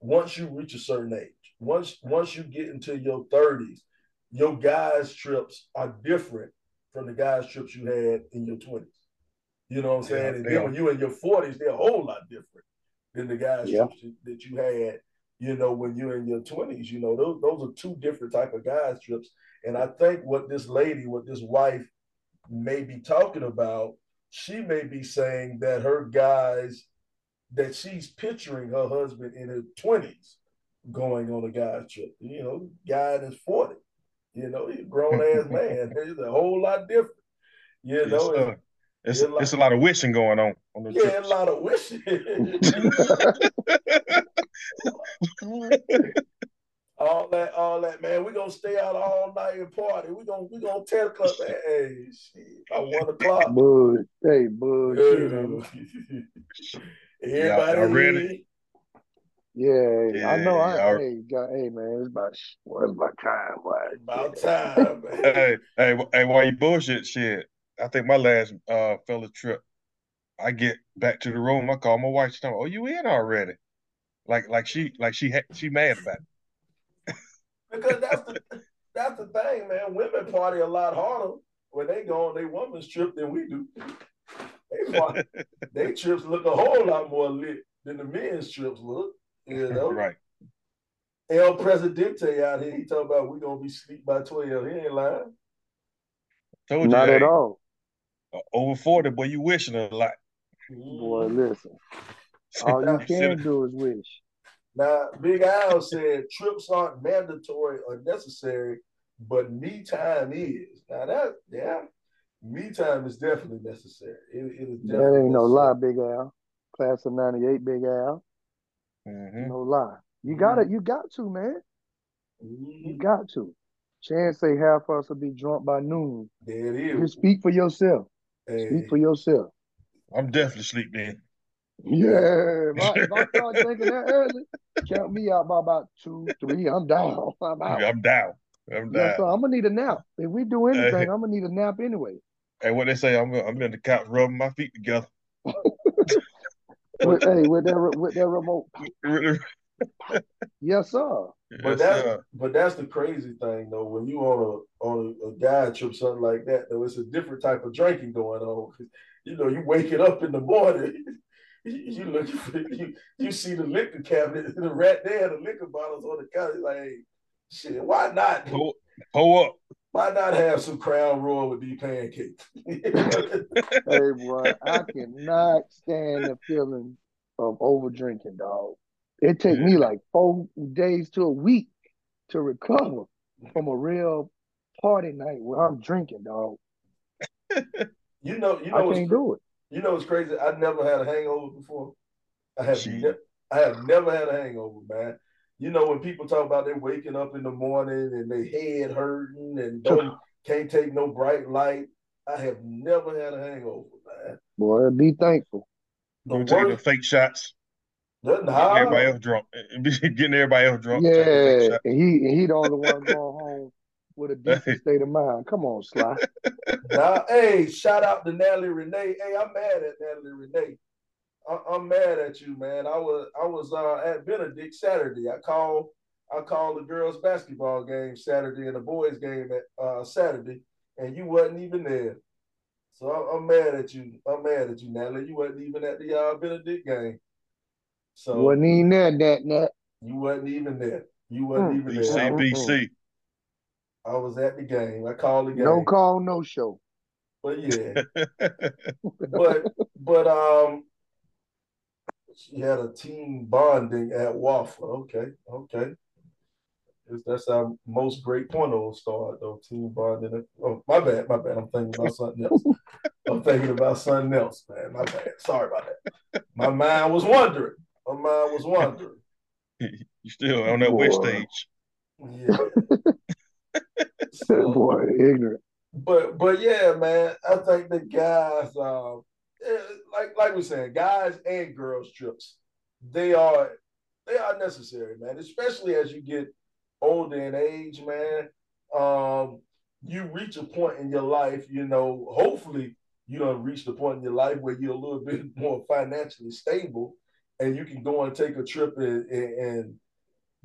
once you reach a certain age, once once you get into your 30s, your guys' trips are different from the guys' trips you had in your 20s. You know what I'm saying? Yeah, and then when you're in your 40s, they're a whole lot different than the guys' Yeah. trips that you had, you know, when you're in your 20s. You know, those, those are two different type of guys' trips. And I think what this lady, what this wife may be talking about, she may be saying that her guys that she's picturing her husband in his 20s going on a guy's trip. You know, guy in his 40s. You know, he's a grown ass man. He's a whole lot different. You Yes, know, sir. It's, it's like- it's a lot of wishing going on on the yeah, a lot of wishing. all that, all that, man. We're gonna stay out all night and party. We're gonna we gonna tell the club, hey, shit, by one o'clock. bull, hey, bullshit. ain't it? Everybody Y'all ready? Yeah, I know. I Yeah, hey, got, hey man, it's about well, it's about time. Boy. About time, man. hey, hey, hey, why you bullshit shit, I think my last uh fella trip, I get back to the room, I call my wife, she's like, oh, you in already? Like, like she, like she, ha- she mad about it. Because that's the that's the thing, man. Women party a lot harder when they go on their woman's trip than we do. They party, they trips look a whole lot more lit than the men's trips look. You know, Right. El Presidente out here, he talking about we gonna be sleep by twelve. He ain't lying. Told you, Not hey, at all, uh, over 40, boy, you wishing a lot. Mm-hmm. boy. Listen, all you can do is wish. Now, Big Al said trips aren't mandatory or necessary, but me time is. Now that, yeah, me time is definitely necessary. It, it is That definitely ain't no lie. Big Al. Class of '98, Big Al. Mhm. No lie. You got it. You got to, man. You Mhm. got to. Chance say half of us will be drunk by noon. There it You speak for yourself. Hey, Speak for yourself. I'm definitely sleep then. Yeah, if I, if I start thinking that early, count me out by about two, three. I'm down. I'm out. I'm down. I'm Yes, sir. down. I'm gonna need a nap. If we do anything, I'm gonna need a nap anyway. Hey, what they say? I'm, I'm in the couch rubbing my feet together. With, hey, with that re- with that remote. Yes, sir. But Yes, that's sir. but that's the crazy thing though. When you on a on a, a guy trip, something like that, though, it's a different type of drinking going on. You know, you waking up in the morning, you, you look, you, you see the liquor cabinet, the rat there, the liquor bottles on the counter. Like, hey, shit, why not? Pull, pull up. Why not have some Crown Royal with these pancakes? Hey, boy, I cannot stand the feeling of over drinking, dog. It take me like four days to a week to recover from a real party night where I'm drinking, dog. You know, you I know, can't do it. You know, it's crazy. I never had a hangover before. I have, ne- I have never had a hangover, man. You know, when people talk about they waking up in the morning and they head hurting and don't can't take no bright light. I have never had a hangover, man. Boy, be thankful. The Go take the fake shots. Nothing Getting everybody high. else drunk. Getting everybody else drunk. Yeah, shots. he and he the only one going home with a decent state of mind. Come on, Sly. Nah, hey, shout out to Natalie Renee. Hey, I'm mad at Natalie Renee. I, I'm mad at you, man. I was I was uh, at Benedict Saturday. I called I called the girls basketball game Saturday and the boys game at uh, Saturday, and you wasn't even there. So I'm, I'm mad at you. I'm mad at you, Natalie. You wasn't even at the uh, Benedict game. So Wasn't even there, that that. you wasn't even there. You wasn't Mm. even BC, there. BC. I was at the game. I called the game. No call, no show. But yeah. but but um she had a team bonding at Waffle. Okay, okay. That's how most great point. pornos start though. Team bonding. at- Oh, my bad, my bad. I'm thinking about something else. I'm thinking about something else, man. My bad. Sorry about that. My mind was wandering. My mind was wandering. you still on that witch Boy. stage. Yeah. So- Boy, ignorant. but but yeah, man, I think the guys, um, eh, like like we saying, guys and girls trips, they are they are necessary, man. Especially as you get older in age, man. Um, you reach a point in your life, you know. Hopefully, you don't reach the point in your life where you're a little bit more financially stable, and you can go and take a trip and, and, and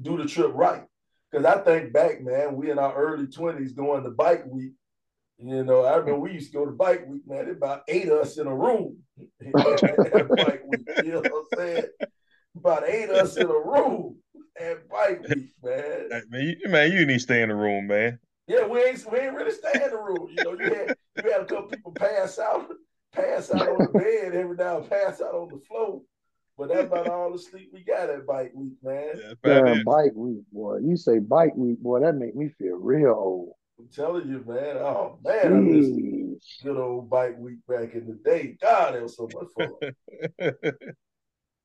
do the trip right. Because I think back, man, we in our early twenties going to bike week. You know, I remember we used to go to bike week, man. It about eight of us in a room bike week. You know what I'm saying? About eight of us in a room at bike week, man. Man, you, man, you need to stay in the room, man. Yeah, we ain't we ain't really stay in the room. You know, you had you had a couple people pass out, pass out on the bed every now and pass out on the floor. But that's about all the sleep we got at bike week, man. Yeah, that's Damn, bike week, boy. You say bike week, boy, that make me feel real old. I'm telling you, man. Oh man, I miss good old bike week back in the day. God, it was so much fun.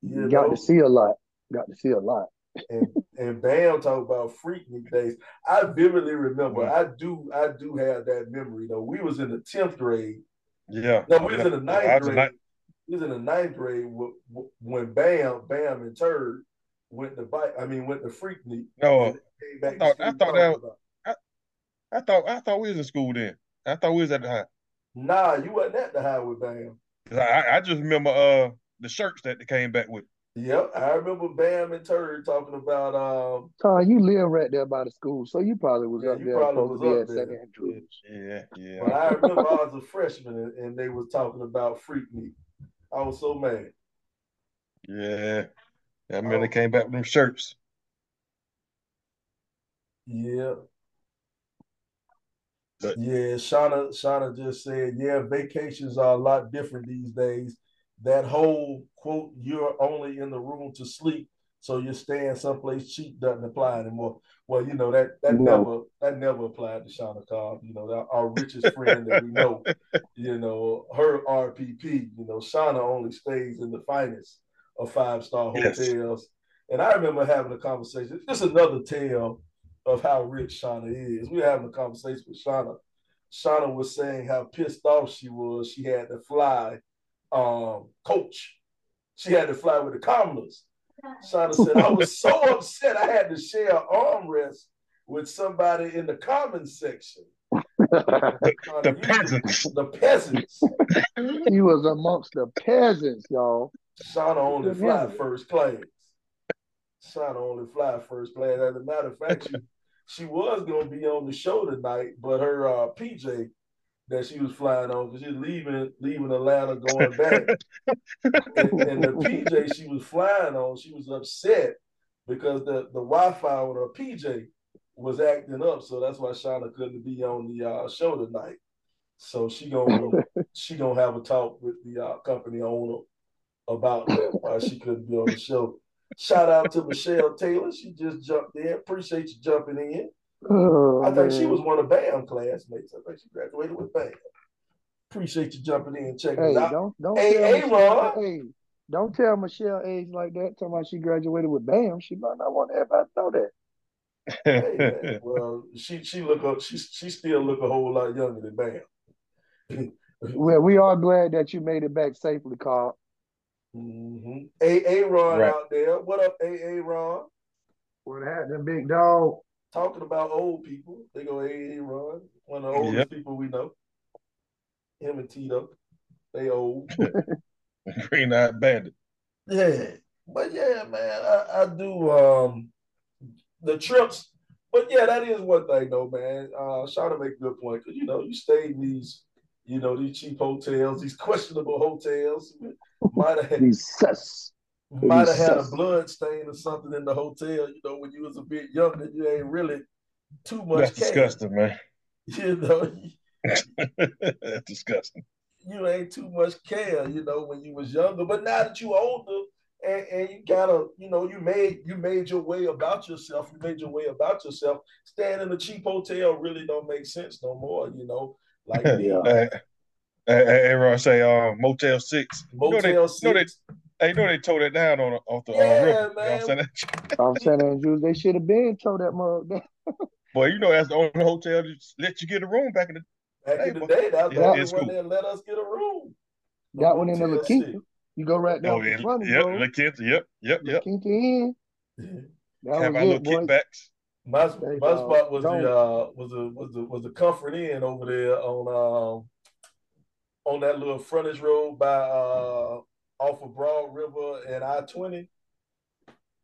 You Got know? to see a lot. Got to see a lot. and and Bam talk about Freaknik days. I vividly remember. Yeah. I do. I do have that memory. though. we was in the tenth grade. yeah. No, we was in the Yeah, I ninth grade. Ni- We was in the ninth grade wh- wh- when Bam, Bam, and Turd went to bike. I mean, went to Freaknik. No, and they I thought- I thought that- talking about- I thought I thought we was in school then. I thought we was at the high. Nah, you wasn't at the high with Bam. I, I just remember uh the shirts that they came back with. Yep, I remember Bam and Turd talking about. Um, Tom, you live right there by the school, so you probably was Yeah, up you there probably supposed to be was up there. Andrews. Yeah, yeah. but I remember I was a freshman and, and they was talking about Freak Freaknik. I was so mad. Yeah. I Oh. they came back with them shirts. Yeah. But- yeah, Shauna Shauna just said, yeah, vacations are a lot different these days. That whole quote, you're only in the room to sleep, so you're staying someplace cheap doesn't apply anymore. Well, you know, that that No. never that never applied to Shauna Cobb, you know, that, our richest friend that we know, you know, her RPP, you know, Shauna only stays in the finest of five-star Yes. hotels. And I remember having a conversation, just another tale of how rich Shauna is. We were having a conversation with Shauna. Shauna was saying how pissed off she was. She had to fly um, coach. She had to fly with the commoners. Shauna said, I was so upset I had to share an armrest with somebody in the common section. Shauna, The peasants. The peasants. he was amongst the peasants, y'all. Shauna only Good fly heavens. first class. Shauna only fly first class. As a matter of fact, she, she was going to be on the show tonight, but her uh, PJ that she was flying on because she's leaving leaving Atlanta going back, and, and the PJ she was flying on, she was upset because the the Wi-Fi on her PJ was acting up, so that's why Shauna couldn't be on the uh, show tonight. So she gonna she gonna have a talk with the uh, company owner about that why she couldn't be on the show. Shout out to Michelle Taylor. She just jumped in. Appreciate you jumping in. Oh, I think she was one of Bam classmates. I think she graduated with Bam. Appreciate you jumping in and checking Hey, us out. don't don't Hey, tell hey, Michelle. Ron. Hey, don't tell Michelle age like that. Talking about she graduated with BAM. She might not want everybody to know that. Hey, man. Well, she she look up. she she still look a whole lot younger than Bam. Well, we are glad that you made it back safely, Carl. mm-hmm. A A Ron Right. out there. What up, A A Ron? What happened, big dog? Talking about old people. They go A A Ron, one of the oldest Yep. people we know. Him and Tito. They old. Green Eyed Bandit. Yeah, but yeah, man, I, I do um the trips. But yeah, that is one thing though, man. Uh Shaw to make a good point because you know you stay in these, you know, these cheap hotels, these questionable hotels. Might have These sus. Might have had a blood stain or something in the hotel, you know, when you was a bit younger, you ain't really too much That's care. disgusting, man. You know, That's disgusting. you ain't too much care, you know, when you was younger. But now that you older and, and you of, you know, you made you made your way about yourself, you made your way about yourself. Staying in a cheap hotel really don't make sense no more, you know. Like Yeah. Hey, hey, hey, everyone say uh, Motel Six. You know they, Motel you know they, Six. Hey, you know they towed it down on the, off the uh, Yeah, river. You know what. I'm saying? Off San Andrews, they should have been told that mug. down. Boy, you know that's the only hotel that let you get a room back in the Back Hey, in the day, that was the Yeah, only one cool. that let us get a room. The That one in the La Quinta. You go right down oh the yeah, frontage yep, road. La Quinta, yep, yep, La yep. Quinta Inn. That Have was our little boy. kickbacks. My my dog, spot was don't. the uh was the was the was the comfort inn over there on um on that little frontage road by uh off of Broad River and I twenty.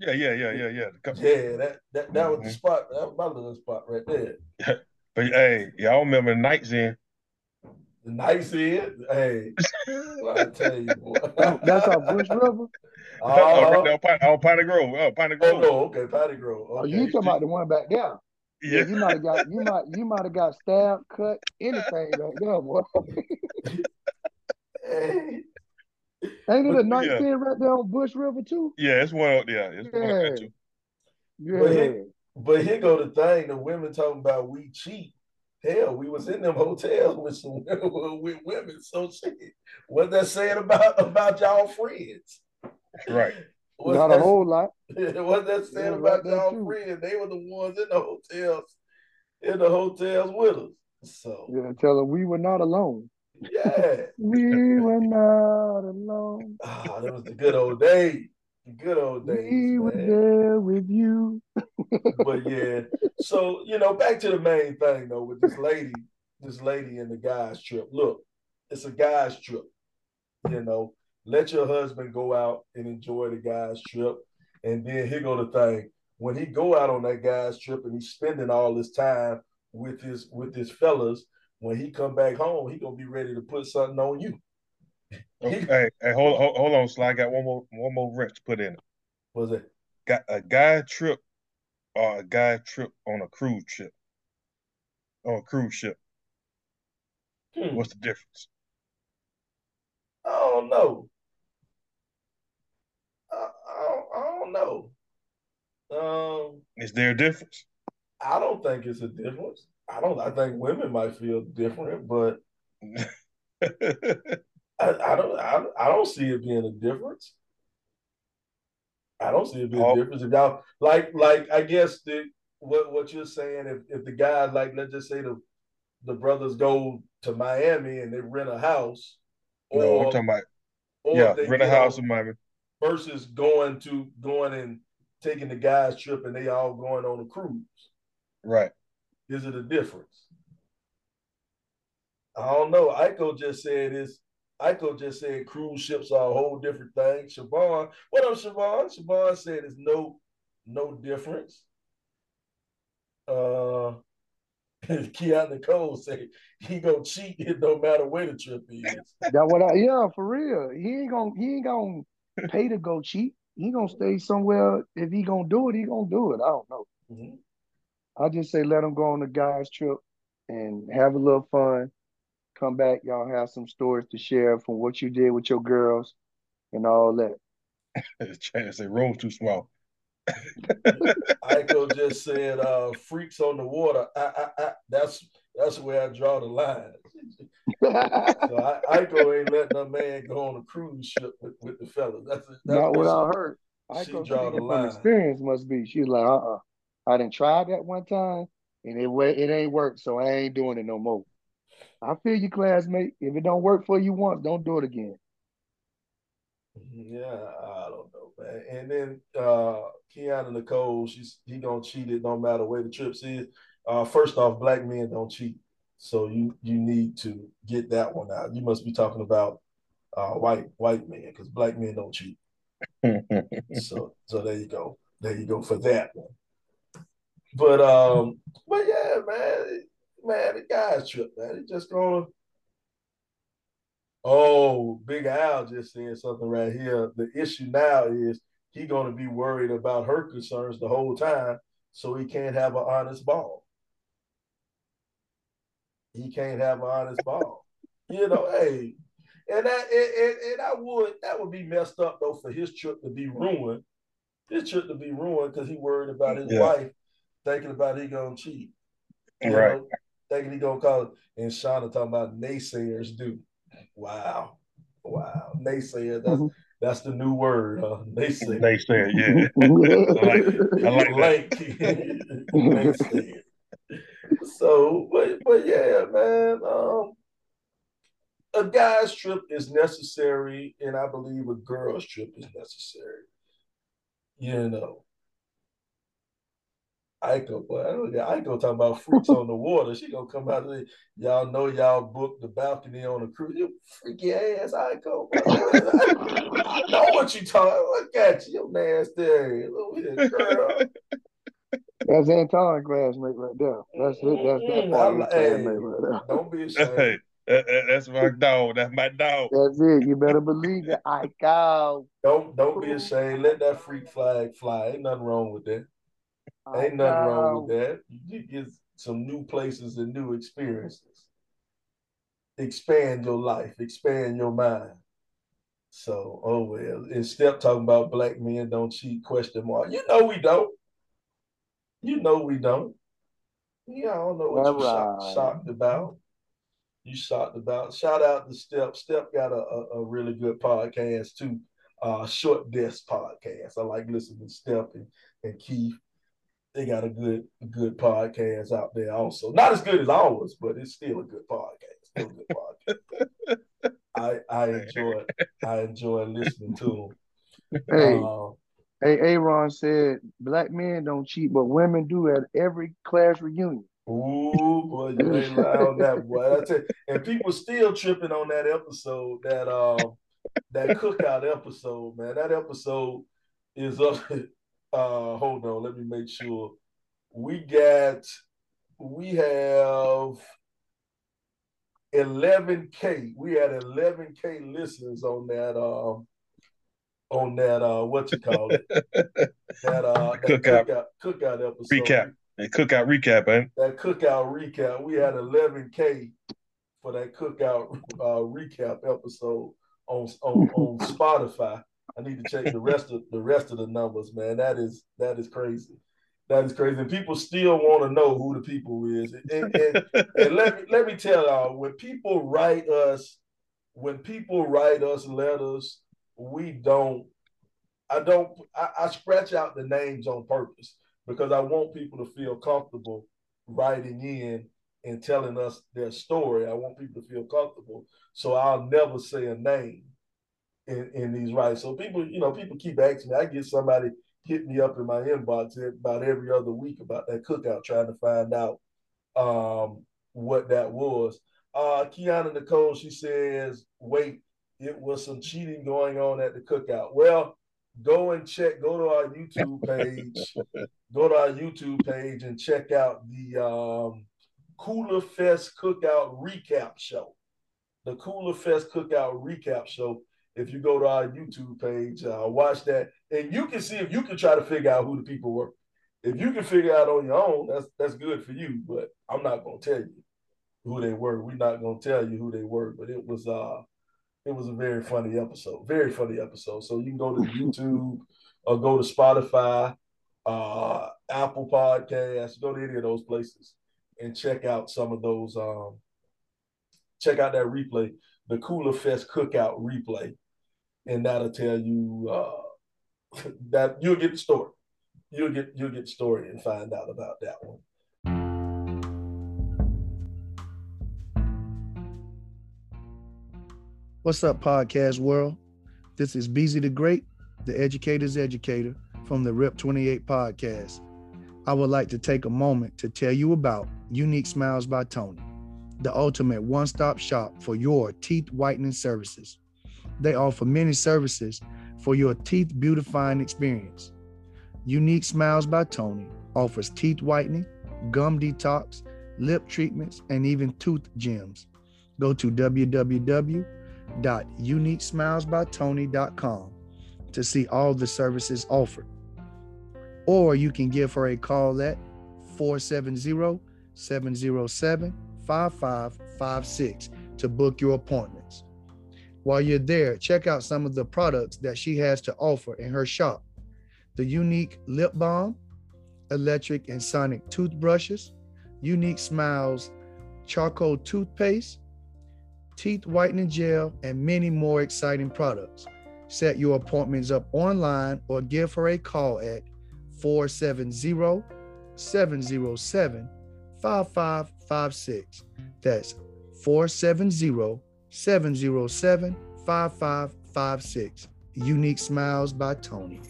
Yeah, yeah, yeah, yeah, yeah. Come- Yeah, that that that was the Mhm. spot. That was my little spot right there. But hey, y'all remember the Knights Inn? The Knights Inn? hey, well, I tell you, boy. That's off Bush River. Uh, right Uh-huh. there on Pine, on Piney Grove. Oh, Piney Oh Grove. no, okay, Patty Grove. Oh, you talking about the one back there? Yeah, Yeah. you might have got you might you might have got stabbed, cut, anything back there, boy. Hey, Ain't it a night yeah. inn right there on Bush River too? Yeah, it's one out there. It's one out there Yeah. too. But Yeah. here, but here go the thing: the women talking about we cheat. Hell, we was in them hotels with some with women. So shit, what that saying about about y'all friends? Right. What's Not a whole lot. what's that saying Yeah, about right y'all too. friends? They were the ones in the hotels, in the hotels with us. So Yeah, tell them we were not alone. Yeah, We were not alone. ah, that was the good old days. The good old days, We were man. there with you. but yeah, so you know, back to the main thing though, with this lady, this lady and the guys trip. Look, it's a guys trip. You know, let your husband go out and enjoy the guys trip, and then here go the thing: when he go out on that guys trip and he's spending all his time with his with his fellas, when he come back home, he gonna be ready to put something on you. Okay. Hey, hey, hold, hold, hold on, Sly. I got one more, one more wrench to put in it. Was it? Got a guy trip or a guy trip on a cruise ship. On a cruise ship. Hmm, What's the difference? I don't know. I, I, don't, I don't know. Um. Is there a difference? I don't think it's a difference. I don't. I think women might feel different, but I, I don't. I, I don't see it being a difference. I don't see it being Oh. a difference. If y'all like, like I guess the what what you're saying, if if the guys like, let's just say the the brothers go to Miami and they rent a house, no, or I'm talking about or yeah, rent a house in Miami. versus going to going and taking the guys trip and they all going on a cruise. Right. Is it a difference? I don't know. Iko just said this. Iko just said cruise ships are a whole different thing. Siobhan, what up, Siobhan? Siobhan said it's no no difference. Uh Kiana Nicole said he gonna cheat it no matter where the trip is. That what I yeah, for real. He ain't gonna he ain't gonna pay to go cheat. He gonna stay somewhere. If he gonna do it, he gonna do it. I don't know. Mhm. I just say let them go on the guys trip and have a little fun. Come back, y'all have some stories to share from what you did with your girls and all that. Chance say room too small. Iko just said, uh, "Freaks on the water." I, I, I, that's that's where I draw the line. so I, Iko ain't letting a man go on a cruise ship with, with the fellas. That's, that's not what I heard. Iko draw the line. Experience must be. She's like, uh, uh-uh. I didn't try that one time, and it it ain't worked, so I ain't doing it no more. I feel you, classmate. If it don't work for you once, don't do it again. Yeah, I don't know, man. And then uh Kiana Nicole, she's he gonna cheat it no matter where the trips is. Uh first off, black men don't cheat. So you you need to get that one out. You must be talking about uh white white men because black men don't cheat. so so there you go. There you go for that one. But um, but yeah, man, man, the guys trip, man. He just gonna. Oh, Big Al just saying something right here. The issue now is he gonna be worried about her concerns the whole time, so he can't have an honest ball. He can't have an honest ball. You know, hey, and that and, and, and I would that would be messed up though for his trip to be ruined. His trip to be ruined because he worried about his yeah. wife thinking about he gonna cheat. You right. Know, thinking he gonna call it. And Shauna talking about naysayers do. Wow. Wow. Naysayer. That's mm-hmm. that's the new word, huh? Naysayer. Naysayer, yeah. I like, I like that. naysayer. So, but but yeah, man. Um, a guy's trip is necessary, and I believe a girl's trip is necessary. You know, Iko, boy, I don't Iko talking about fruits on the water. She gonna come out of and y'all know y'all booked the balcony on the cruise. You freaky ass Iko. I know what you talking. Look at you, nasty ass. Look at this girl. That's Anton classmate right there. That's it. That's that mm-hmm. part of hey, right there. Don't be ashamed. Hey, that's my dog. That's my dog. That's it. You better believe it. I go. Don't don't be ashamed. Let that freak flag fly. Ain't nothing wrong with that. Ain't nothing wrong with that. You get some new places and new experiences. Expand your life, expand your mind. So, oh well. And Step talking about black men don't cheat, question mark. You know we don't. You know we don't. Yeah, I don't know what you're shocked, shocked, about. You shocked about. Shout out to Step. Step got a, a, a really good podcast too. Uh, Short Desk podcast. I like listening to Step and, and Keith they got a good good podcast out there also. Not as good as ours, but it's still a good podcast. Still a good podcast. I I enjoy I enjoy listening to them. Hey, uh, hey, Aaron said black men don't cheat, but women do at every class reunion. Ooh, boy, you ain't lying on that, boy. I tell you, and people still tripping on that episode, that um, that cookout episode, man. That episode is up uh hold on, let me make sure. We got we have 11k. We had 11k listeners on that um on that uh what you call it that uh that cookout. cookout cookout episode recap and cookout recap man that cookout recap we had 11k for that cookout uh recap episode on on on Spotify I need to check the rest of the rest of the numbers, man. That is that is crazy. That is crazy. And people still want to know who the people is. And, and, and let me let me tell y'all, when people write us, when people write us letters, we don't. I don't. I, I scratch out the names on purpose because I want people to feel comfortable writing in and telling us their story. I want people to feel comfortable. So I'll never say a name in, in these rights. So people, you know, people keep asking me. I get somebody hit me up in my inbox about every other week about that cookout, trying to find out um, what that was. Uh, Kiana Nicole, she says, wait, it was some cheating going on at the cookout. Well, go and check, go to our YouTube page, go to our YouTube page and check out the um, Cooler Fest Cookout Recap Show. The Cooler Fest Cookout Recap Show if you go to our YouTube page, uh, watch that, and you can see if you can try to figure out who the people were. If you can figure out on your own, that's that's good for you. But I'm not gonna tell you who they were. We're not gonna tell you who they were. But it was uh, it was a very funny episode, very funny episode. So you can go to YouTube or go to Spotify uh, Apple Podcasts. Go to any of those places and check out some of those. Um, check out that replay, the Cooler Fest Cookout replay, and that'll tell you uh, that you'll get the story. You'll get you'll get the story and find out about that one. What's up, podcast world? This is Beezy the Great, the educator's educator from the RIP 28 podcast. I would like to take a moment to tell you about Unique Smiles by Tony, the ultimate one stop shop for your teeth whitening services. They offer many services for your teeth beautifying experience. Unique Smiles by Tony offers teeth whitening, gum detox, lip treatments, and even tooth gems. Go to www www.uniquesmilesbytony.com to see all the services offered. Or you can give her a call at 470 707 5556 to book your appointments. While you're there, check out some of the products that she has to offer in her shop the unique lip balm, electric and sonic toothbrushes, unique smiles charcoal toothpaste, teeth whitening gel, and many more exciting products. Set your appointments up online or give her a call at 470 707 5556. That's 470 707 5556. Unique Smiles by Tony.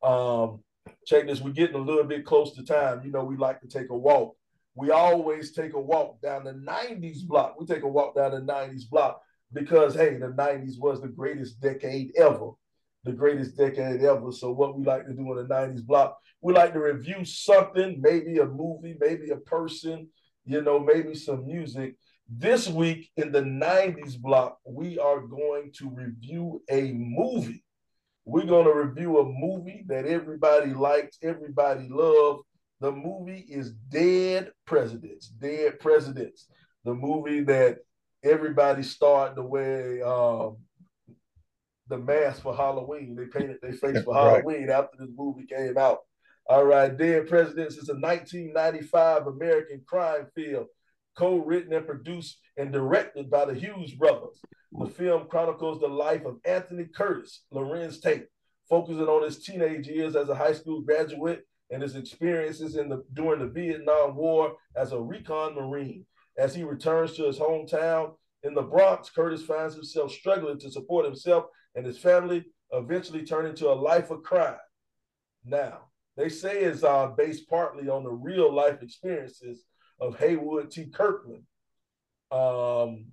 Um, check this, we're getting a little bit close to time. You know, we like to take a walk. We always take a walk down the 90s block. We take a walk down the 90s block because, hey, the 90s was the greatest decade ever. The greatest decade ever. So, what we like to do in the 90s block, we like to review something, maybe a movie, maybe a person, you know, maybe some music. This week in the 90s block, we are going to review a movie we're going to review a movie that everybody liked, everybody loved. The movie is Dead Presidents. Dead Presidents. The movie that everybody started the way um, the mask for Halloween. They painted their face for right. Halloween after this movie came out. All right, Dead Presidents is a 1995 American crime film, co-written and produced and directed by the Hughes brothers. The film chronicles the life of Anthony Curtis, Larenz Tate, focusing on his teenage years as a high school graduate and his experiences in the during the Vietnam War as a recon Marine. As he returns to his hometown in the Bronx, Curtis finds himself struggling to support himself and his family, eventually turned into a life of crime. Now, they say it's uh, based partly on the real life experiences of Haywood T. Kirkland, um,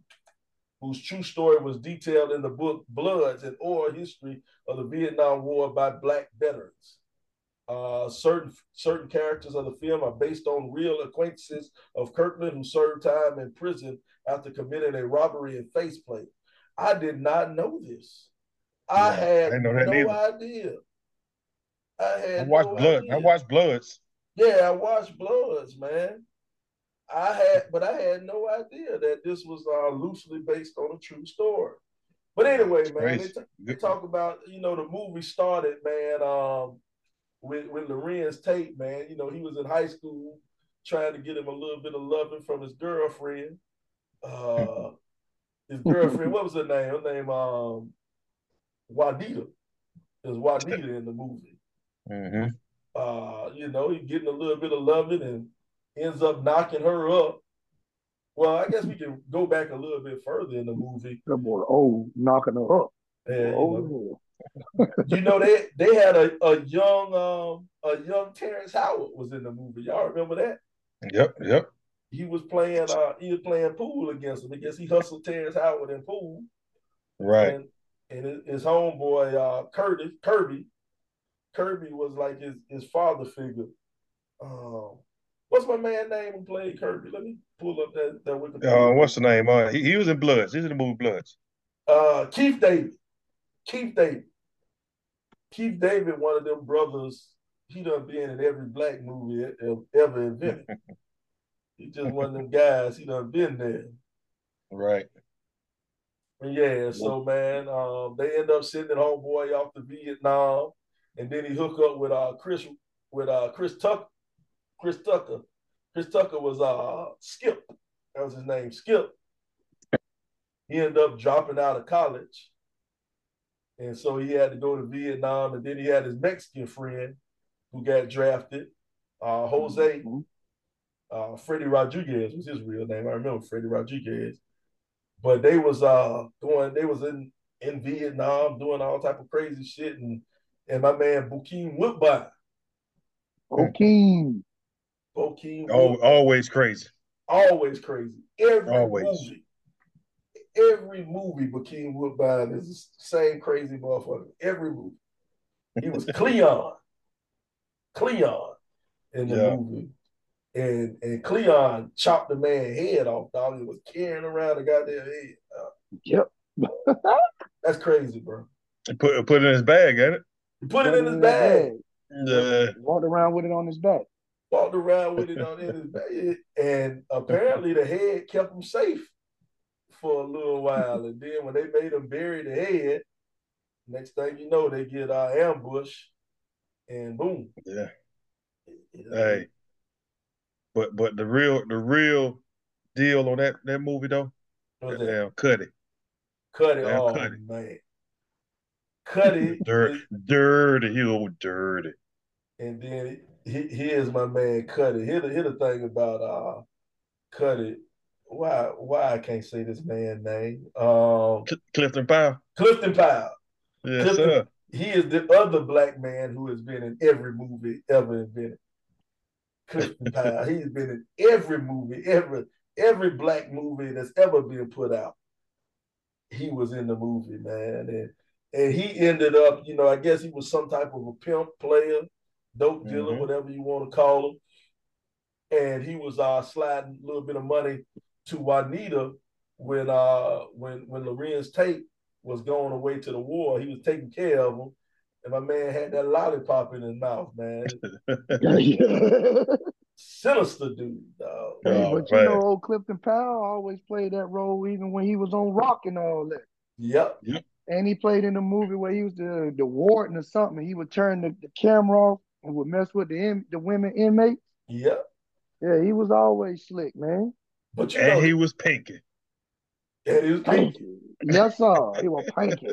whose true story was detailed in the book Bloods An Oral History of the Vietnam War by Black Veterans. Uh, certain certain characters of the film are based on real acquaintances of Kirkland who served time in prison after committing a robbery and faceplate. I did not know this. I yeah, had I no idea. I had I watched no Blood. Idea. I watched Bloods. Yeah, I watched Bloods, man. I had, but I had no idea that this was uh, loosely based on a true story. But anyway, man, they, t- they, talk about you know the movie started, man, um, with with Larenz Tate, man. You know he was in high school trying to get him a little bit of loving from his girlfriend. Uh, his girlfriend, what was her name? Her name um, Juanita. It was Juanita in the movie. Mm-hmm. Uh, you know, he's getting a little bit of loving and ends up knocking her up. Well, I guess we can go back a little bit further in the movie. That boy, oh, knocking her up. And, oh. you, know, you know, they they had a, a young um a young Terrence Howard was in the movie. Y'all remember that? Yep, yep. He was playing uh he was playing pool against him. I guess he hustled Terrence Howard in pool. Right. And, and his, homeboy uh Curtis Kirby Kirby was like his his father figure. Um, What's my man name who played Kirby? Let me pull up that that Wikipedia. Uh, what's the name? Uh, he, he was in Bloods. He's in the movie Bloods. Uh, Keith David. Keith David. Keith David, one of them brothers. He done been in every black movie ever invented. he just one of them guys. He done been there. Right. Yeah, so man, um, they end up sending homeboy off to Vietnam, and then he hook up with uh Chris with uh Chris Tucker. Chris Tucker. Chris Tucker was uh Skip. That was his name, Skip. He ended up dropping out of college. And so he had to go to Vietnam, and then he had his Mexican friend who got drafted, uh, Jose, mm-hmm. uh, Freddie Rodriguez was his real name. I remember Freddie Rodriguez. But they was uh going, they was in in Vietnam doing all type of crazy shit, and and my man Bokeem Woodbine. Bokeem. Bokeem. Oh, always crazy. Always crazy. Every always. movie. Every movie Bokeem Woodbine is the same crazy motherfucker. Every movie. He was Cleon. Cleon in the yeah. movie and and Cleon chopped the man head off, dog. He was carrying around the goddamn head. Yep. That's crazy, bro. He put put it in his bag, ain't it? He put, put it in his bag. bag. Yeah. Walked around with it on his back. Walked around with it on his back. And apparently the head kept him safe for a little while. And then when they made him bury the head, next thing you know, they get uh, ambush and boom. Yeah. Hey, but but the real the real deal on that that movie though, damn Cutty. Cutty, oh Cutty. man. Cutty. dirty, dirty, he was dirty. And then he, he is my man Cutty. Here the here the thing about uh Cutty. Why why I can't say this man name? Um Clifton Powell. Clifton Powell. Yes, Clifton, sir. He is the other black man who has been in every movie ever invented. Powell. He's been in every movie, every every black movie that's ever been put out. He was in the movie, man, and and he ended up, you know, I guess he was some type of a pimp player, dope dealer, mm-hmm. whatever you want to call him. And he was uh, sliding a little bit of money to Juanita when uh when when Larenz Tate was going away to the war. He was taking care of him and my man had that lollipop in his mouth, man. Sinister dude, dog. Hey, oh, but you know, old Clifton Powell always played that role even when he was on rock and all that. Yep. Yep. And he played in a movie where he was the, the warden or something. He would turn the, the camera off and would mess with the the women inmates. Yep. Yeah, he was always slick, man. But you and know, he was pinky. And he was pinky. Yes, sir. He was pinky.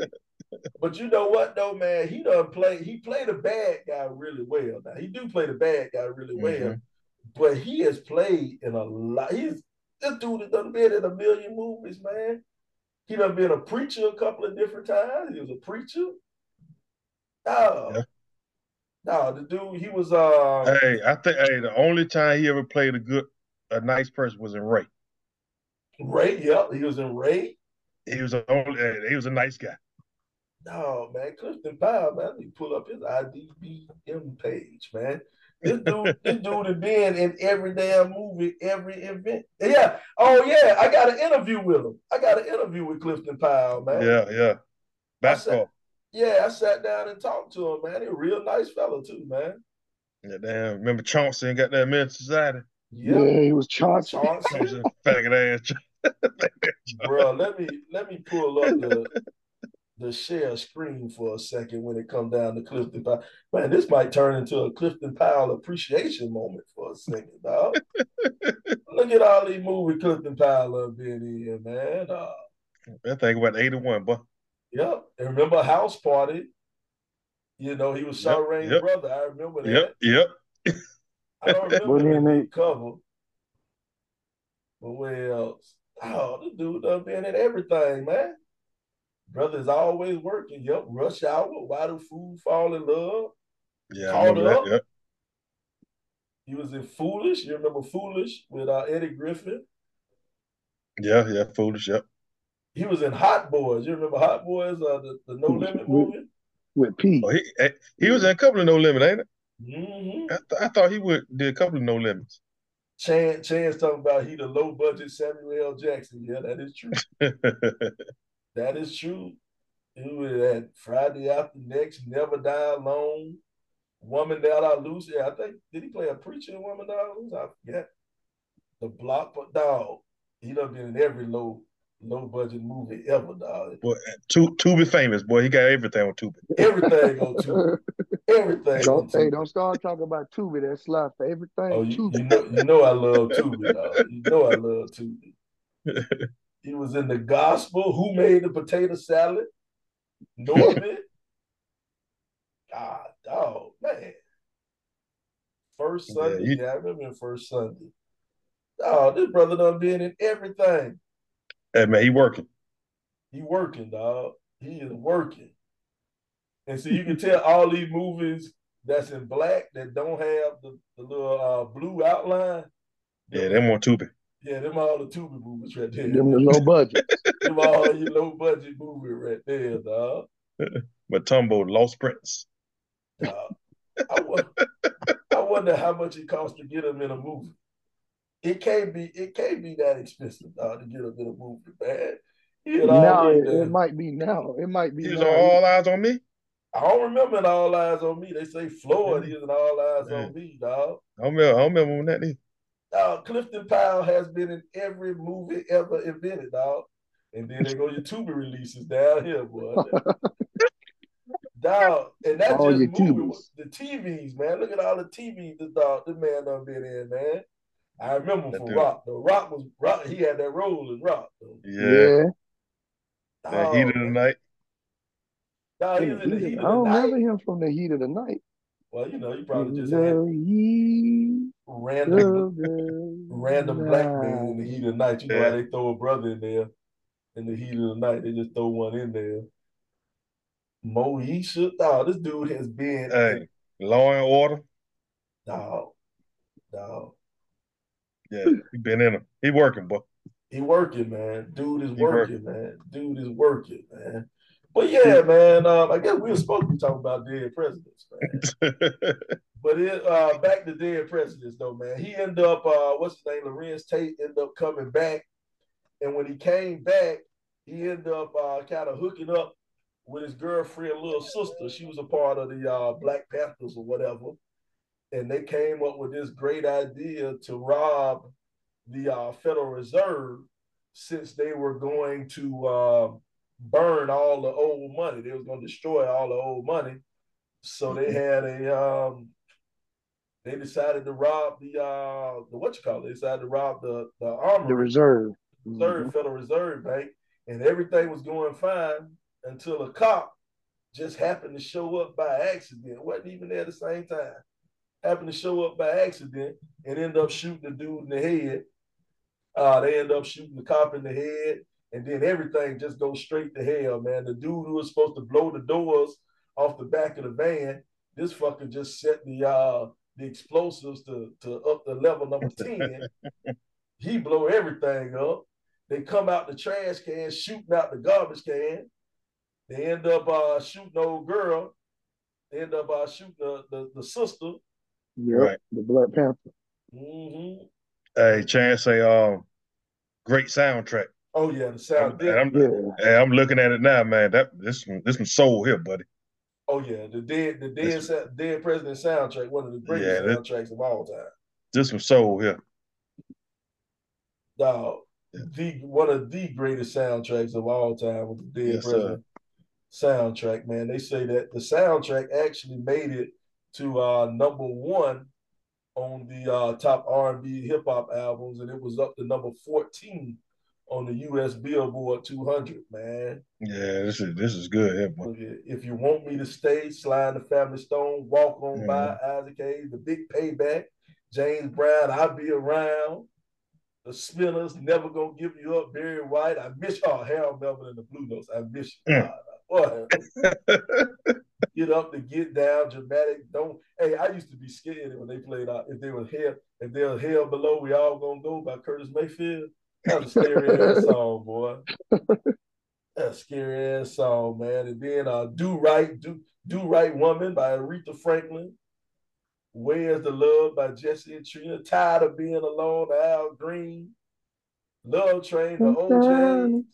But you know what though, man? He done play. He played a bad guy really well. Now he do play the bad guy really well, mm-hmm. but he has played in a lot. He's this dude has done been in a million movies, man. He done been a preacher a couple of different times. He was a preacher. Oh, yeah. no, the dude he was. Uh, hey, I think hey, the only time he ever played a good, a nice person was in Ray. Ray, yep, he was in Ray. He was a only, he was a nice guy. No, man, Clifton Powell, man. Let me pull up his IDBM page, man. This dude, this dude has been in every damn movie, every event. Yeah. Oh yeah, I got an interview with him. I got an interview with Clifton Powell, man. Yeah, yeah. Basketball. yeah, I sat down and talked to him, man. He's a real nice fellow too, man. Yeah, damn. Remember Chauncey and got that Menace Society? Yeah. yeah, he was Chauncey. Chauncey. faggot ass. Bro, let me let me pull up the to share a screen for a second when it comes down to Clifton Powell. Man, this might turn into a Clifton Powell appreciation moment for a second, dog. Look at all these movies Clifton Powell have been in, man. Uh, that thing about 81, boy. Yep. And remember House Party? You know, he was Shaw yep, yep. brother. I remember that. Yep, yep. I don't remember the cover. But where else? Oh, the dude done been in everything, man. Brother's always working. Yep. Rush hour. Why do fools fall in love? Yeah. Called up. Yep. He was in Foolish. You remember Foolish with uh, Eddie Griffin? Yeah, yeah, Foolish. Yep. He was in Hot Boys. You remember Hot Boys? Uh, the, the No Limit movie with Pete. Oh, he eh, he was in a couple of No Limit, ain't it? Mm-hmm. I, th- I thought he would did a couple of No Limits. Chan Chan's talking about he the low budget Samuel L. Jackson. Yeah, that is true. That is true. It was at Friday after next, Never Die Alone, Woman Thou Art Loosed. Yeah, I think did he play a preacher in Woman Thou Art Loosed? I forget. The block but dog. He done been in every low low budget movie ever, dog. Boy, Tu- Tubi famous, boy. He got everything on Tubi. Everything on Tubi. Everything don't hey, Tubi. don't start talking about Tubi. That's Sly favorite thing. Oh, you, Tubi. you know, you know I love Tubi, dog. You know I love Tubi. He was in the gospel. Who made the potato salad? Norman. God, dog, man. First Yeah, Sunday, you- yeah, I remember first Sunday. Oh, this brother done been in everything. Hey man, he working. He working, dog. He is working. And so you can tell all these movies that's in black that don't have the, the little uh, blue outline. Yeah, them on Tubi. Yeah, them all the Tubi movies right there. Them the low budget. them all your low budget movie right there, dog. Matumbo, Lost Prince. dog. I, wonder, I wonder how much it costs to get them in a movie. It can't be. It can't be that expensive, dog, to get them in a movie, man. He had now it, it might be now. It might be He now. on All Eyez on Me. I don't remember in All Eyez on Me. They say Floyd is in All Eyes Yeah. on Me, dog. I don't remember. I don't remember when that is. Dog, Clifton Powell has been in every movie ever invented, dog. And then they go your Tubi releases down here, boy. dog, and that's All just your movie, the TVs, man. Look at all the TVs the dog, the man done been in, man. I remember That from dude. Rock. The Rock was Rock. He had that role in Rock. Though. Yeah. Yeah. That heat of the night. Dog, he In was the in the heat heat of- of I don't night. remember him from the heat of the night. Well, you know, you probably just had the heat random random black man in the heat of the night. You know Yeah. how they throw a brother in there in the heat of the night. They just throw one in there. Moesha, dog, this dude has been Hey, Law and Order. dog, dog. Yeah, he been in them. He working, boy. He working, man. Dude is He working, man. Dude is working, man. But yeah, man. Um, I guess we were supposed to be talking about dead presidents, man. But it uh back to dead presidents though, man. He ended up uh what's his name? Larenz Tate ended up coming back. And when he came back, he ended up uh kind of hooking up with his girlfriend, little sister. She was a part of the uh Black Panthers or whatever. And they came up with this great idea to rob the uh Federal Reserve since they were going to uh burn all the old money. They was going to destroy all the old money. So they had a um they decided to rob the uh the what you call it? They decided to rob the the The armory reserve. Reserve Mhm. Federal Reserve Bank, and everything was going fine until a cop just happened to show up by accident. wasn't even there at the same time. Happened to show up by accident and end up shooting the dude in the head. Uh, they end up shooting the cop in the head, and then everything just goes straight to hell, man. The dude who was supposed to blow the doors off the back of the van, this fucker just set the uh the explosives to, to up to level number 10. he blow everything up. They come out the trash can, shooting out the garbage can. They end up uh, shooting old girl. They end up uh, shooting the, the, the sister. Yep. Right. The Black Panther. hmm hey, Chance a um, great soundtrack. Oh yeah, the sound. And I'm, Yeah. I'm looking at it now, man. That this this one soul here, buddy. oh yeah, the dead the dead This- dead president soundtrack, one of the greatest Yeah, that- soundtracks of all time. This one soul here. Dog, the one of the greatest soundtracks of all time was the Dead Yes, sir. President soundtrack. Man, they say that the soundtrack actually made it to uh, number one on the uh, top R and B hip hop albums, and it was up to number fourteen on the U.S. Billboard 200. Man, Yeah, this is this is good. If you want me to stay, Sly and the Family Stone, walk on by, Isaac Hayes, the Big Payback, James Brown, I'll be around. The Spinners, never gonna give you up. Barry White, I miss y'all. Harold Melvin and the Blue Notes, I miss you. Mm. Boy, get up to get down, dramatic. Don't. Hey, I used to be scared when they played out. If they were hell, if they were hell below, we all gonna go by Curtis Mayfield. That was a scary ass song, boy. That scary ass song, man. And then uh, Do Right, Do Do Right Woman by Aretha Franklin. Where's the Love by Jesse and Trina. Tired of Being Alone, Al Green. Love Train, the OJ.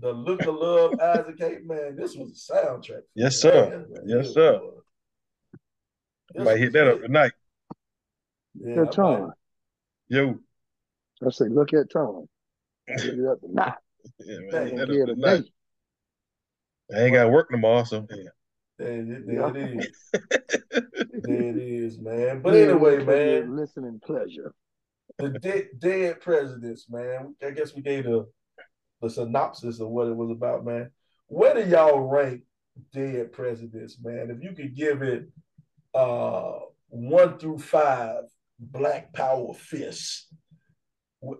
The Look of Love, Isaac Hayes. Man, this was a soundtrack. Yes, sir. Man, man, Yes, yeah, sir. boy. This Might hit was that up it. tonight. Yeah, I Good time. Yo, I say, look at time. Get it up to nine. Yeah, man. Taking that care up of to the night. I ain't got to work tomorrow, so yeah. There, it- there Yeah. it is. There it is, man. But Yeah, anyway, man, Listening pleasure. the dead, dead presidents, man. I guess we gave the the synopsis of what it was about, man. Where do y'all rank dead presidents, man? If you could give it uh one through five black power fists,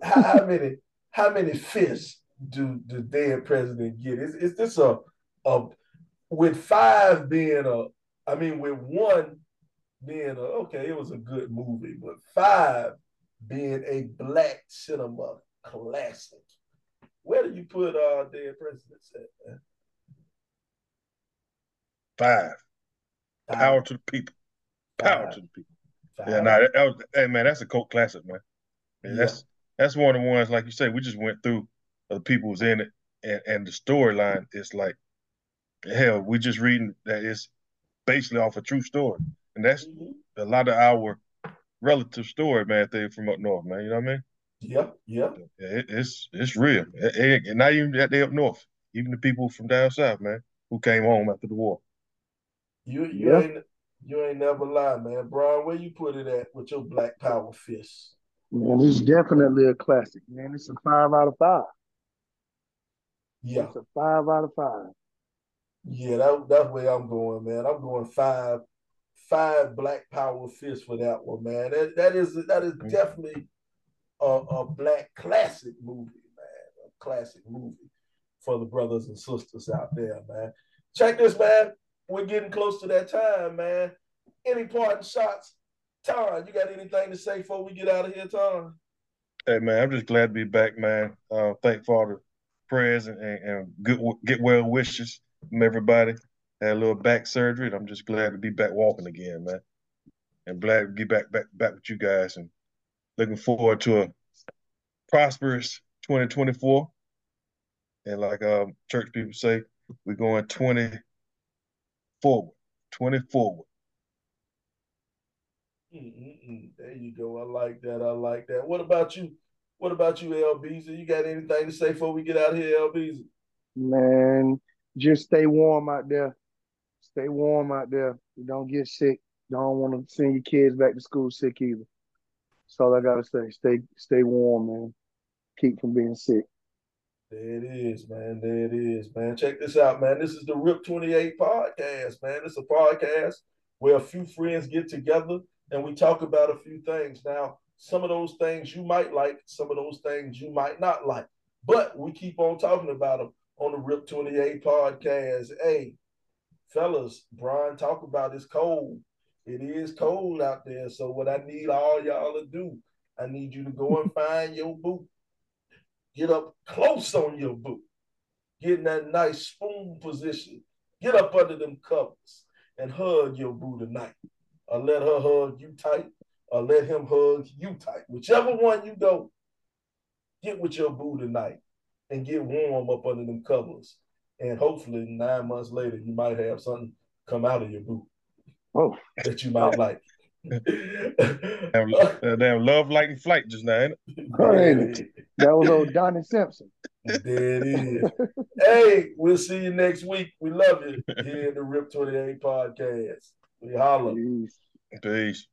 how, how many how many fists do the dead president get? Is is this a a with five being a I mean with one being a okay, it was a good movie, but five being a black cinema classic. Where do you put uh Dead Presidents at, man? Five. Power to the people. Power Five. to the people. Five. Yeah, nah, that, that was, hey man, that's a cult classic, man. And Yeah. That's that's one of the ones, like you say, we just went through the people who's in it, and, and the storyline is like, hell, we just reading that it's basically off a true story, and that's Mhm. a lot of our relative story, man. Thing from up north, man. You know what I mean? Yeah, yeah. Yeah, it, it's it's real, It- it- and not even that they up north, even the people from down south, man, who came home after the war. You you Yeah. ain't you ain't never lie, man. Brian, where you put it at with your black power fist? Man, it's definitely a classic, man. It's a five out of five. Yeah, It's a five out of five. yeah, that, that's where I'm going, man. I'm going five, five black power fists for that one, man. That that is that is definitely a, a black classic movie, man. A classic movie for the brothers and sisters out there, man. Check this, man. We're getting close to that time, man. Any parting shots? Tom, you got anything to say before we get out of here, Tom? Hey man, I'm just glad to be back, man. Uh, thank the prayers and, and, and good get well wishes from everybody. Had a little back surgery, and I'm just glad to be back walking again, man. And glad to be back back back with you guys, and looking forward to a prosperous 2024. And like um, church people say, we're going 20 forward, 20 forward. Mm-mm-mm. There you go. I like that. I like that. What about you? What about you, LBZ? You got anything to say before we get out of here, LBZ? Man, just stay warm out there. Stay warm out there. You don't get sick. Don't want to send your kids back to school sick either. That's all I gotta say. Stay stay warm, man. Keep from being sick. There it is, man. There it is, man. Check this out, man. This is the RIP 28 podcast, man. It's a podcast where a few friends get together and we talk about a few things. Now, some of those things you might like, some of those things you might not like, but we keep on talking about them on the RIP 28 podcast. Hey, fellas, Brian, talk about it's cold. It is cold out there. So, what I need all y'all to do, I need you to go and find your boot get up close on your boot, get in that nice spoon position, get up under them covers and hug your boo tonight. Or let her hug you tight, or let him hug you tight. Whichever one you go, get with your boo tonight and get warm up under them covers. And hopefully, nine months later, you might have something come out of your boo Oh, that you might like. Damn, uh, damn love, light, and flight just now, ain't it? Ain't that was old Donnie Simpson. There it is. hey, we'll see you next week. We love you here in the RIP 28 podcast. We holla. Jeez. Peace.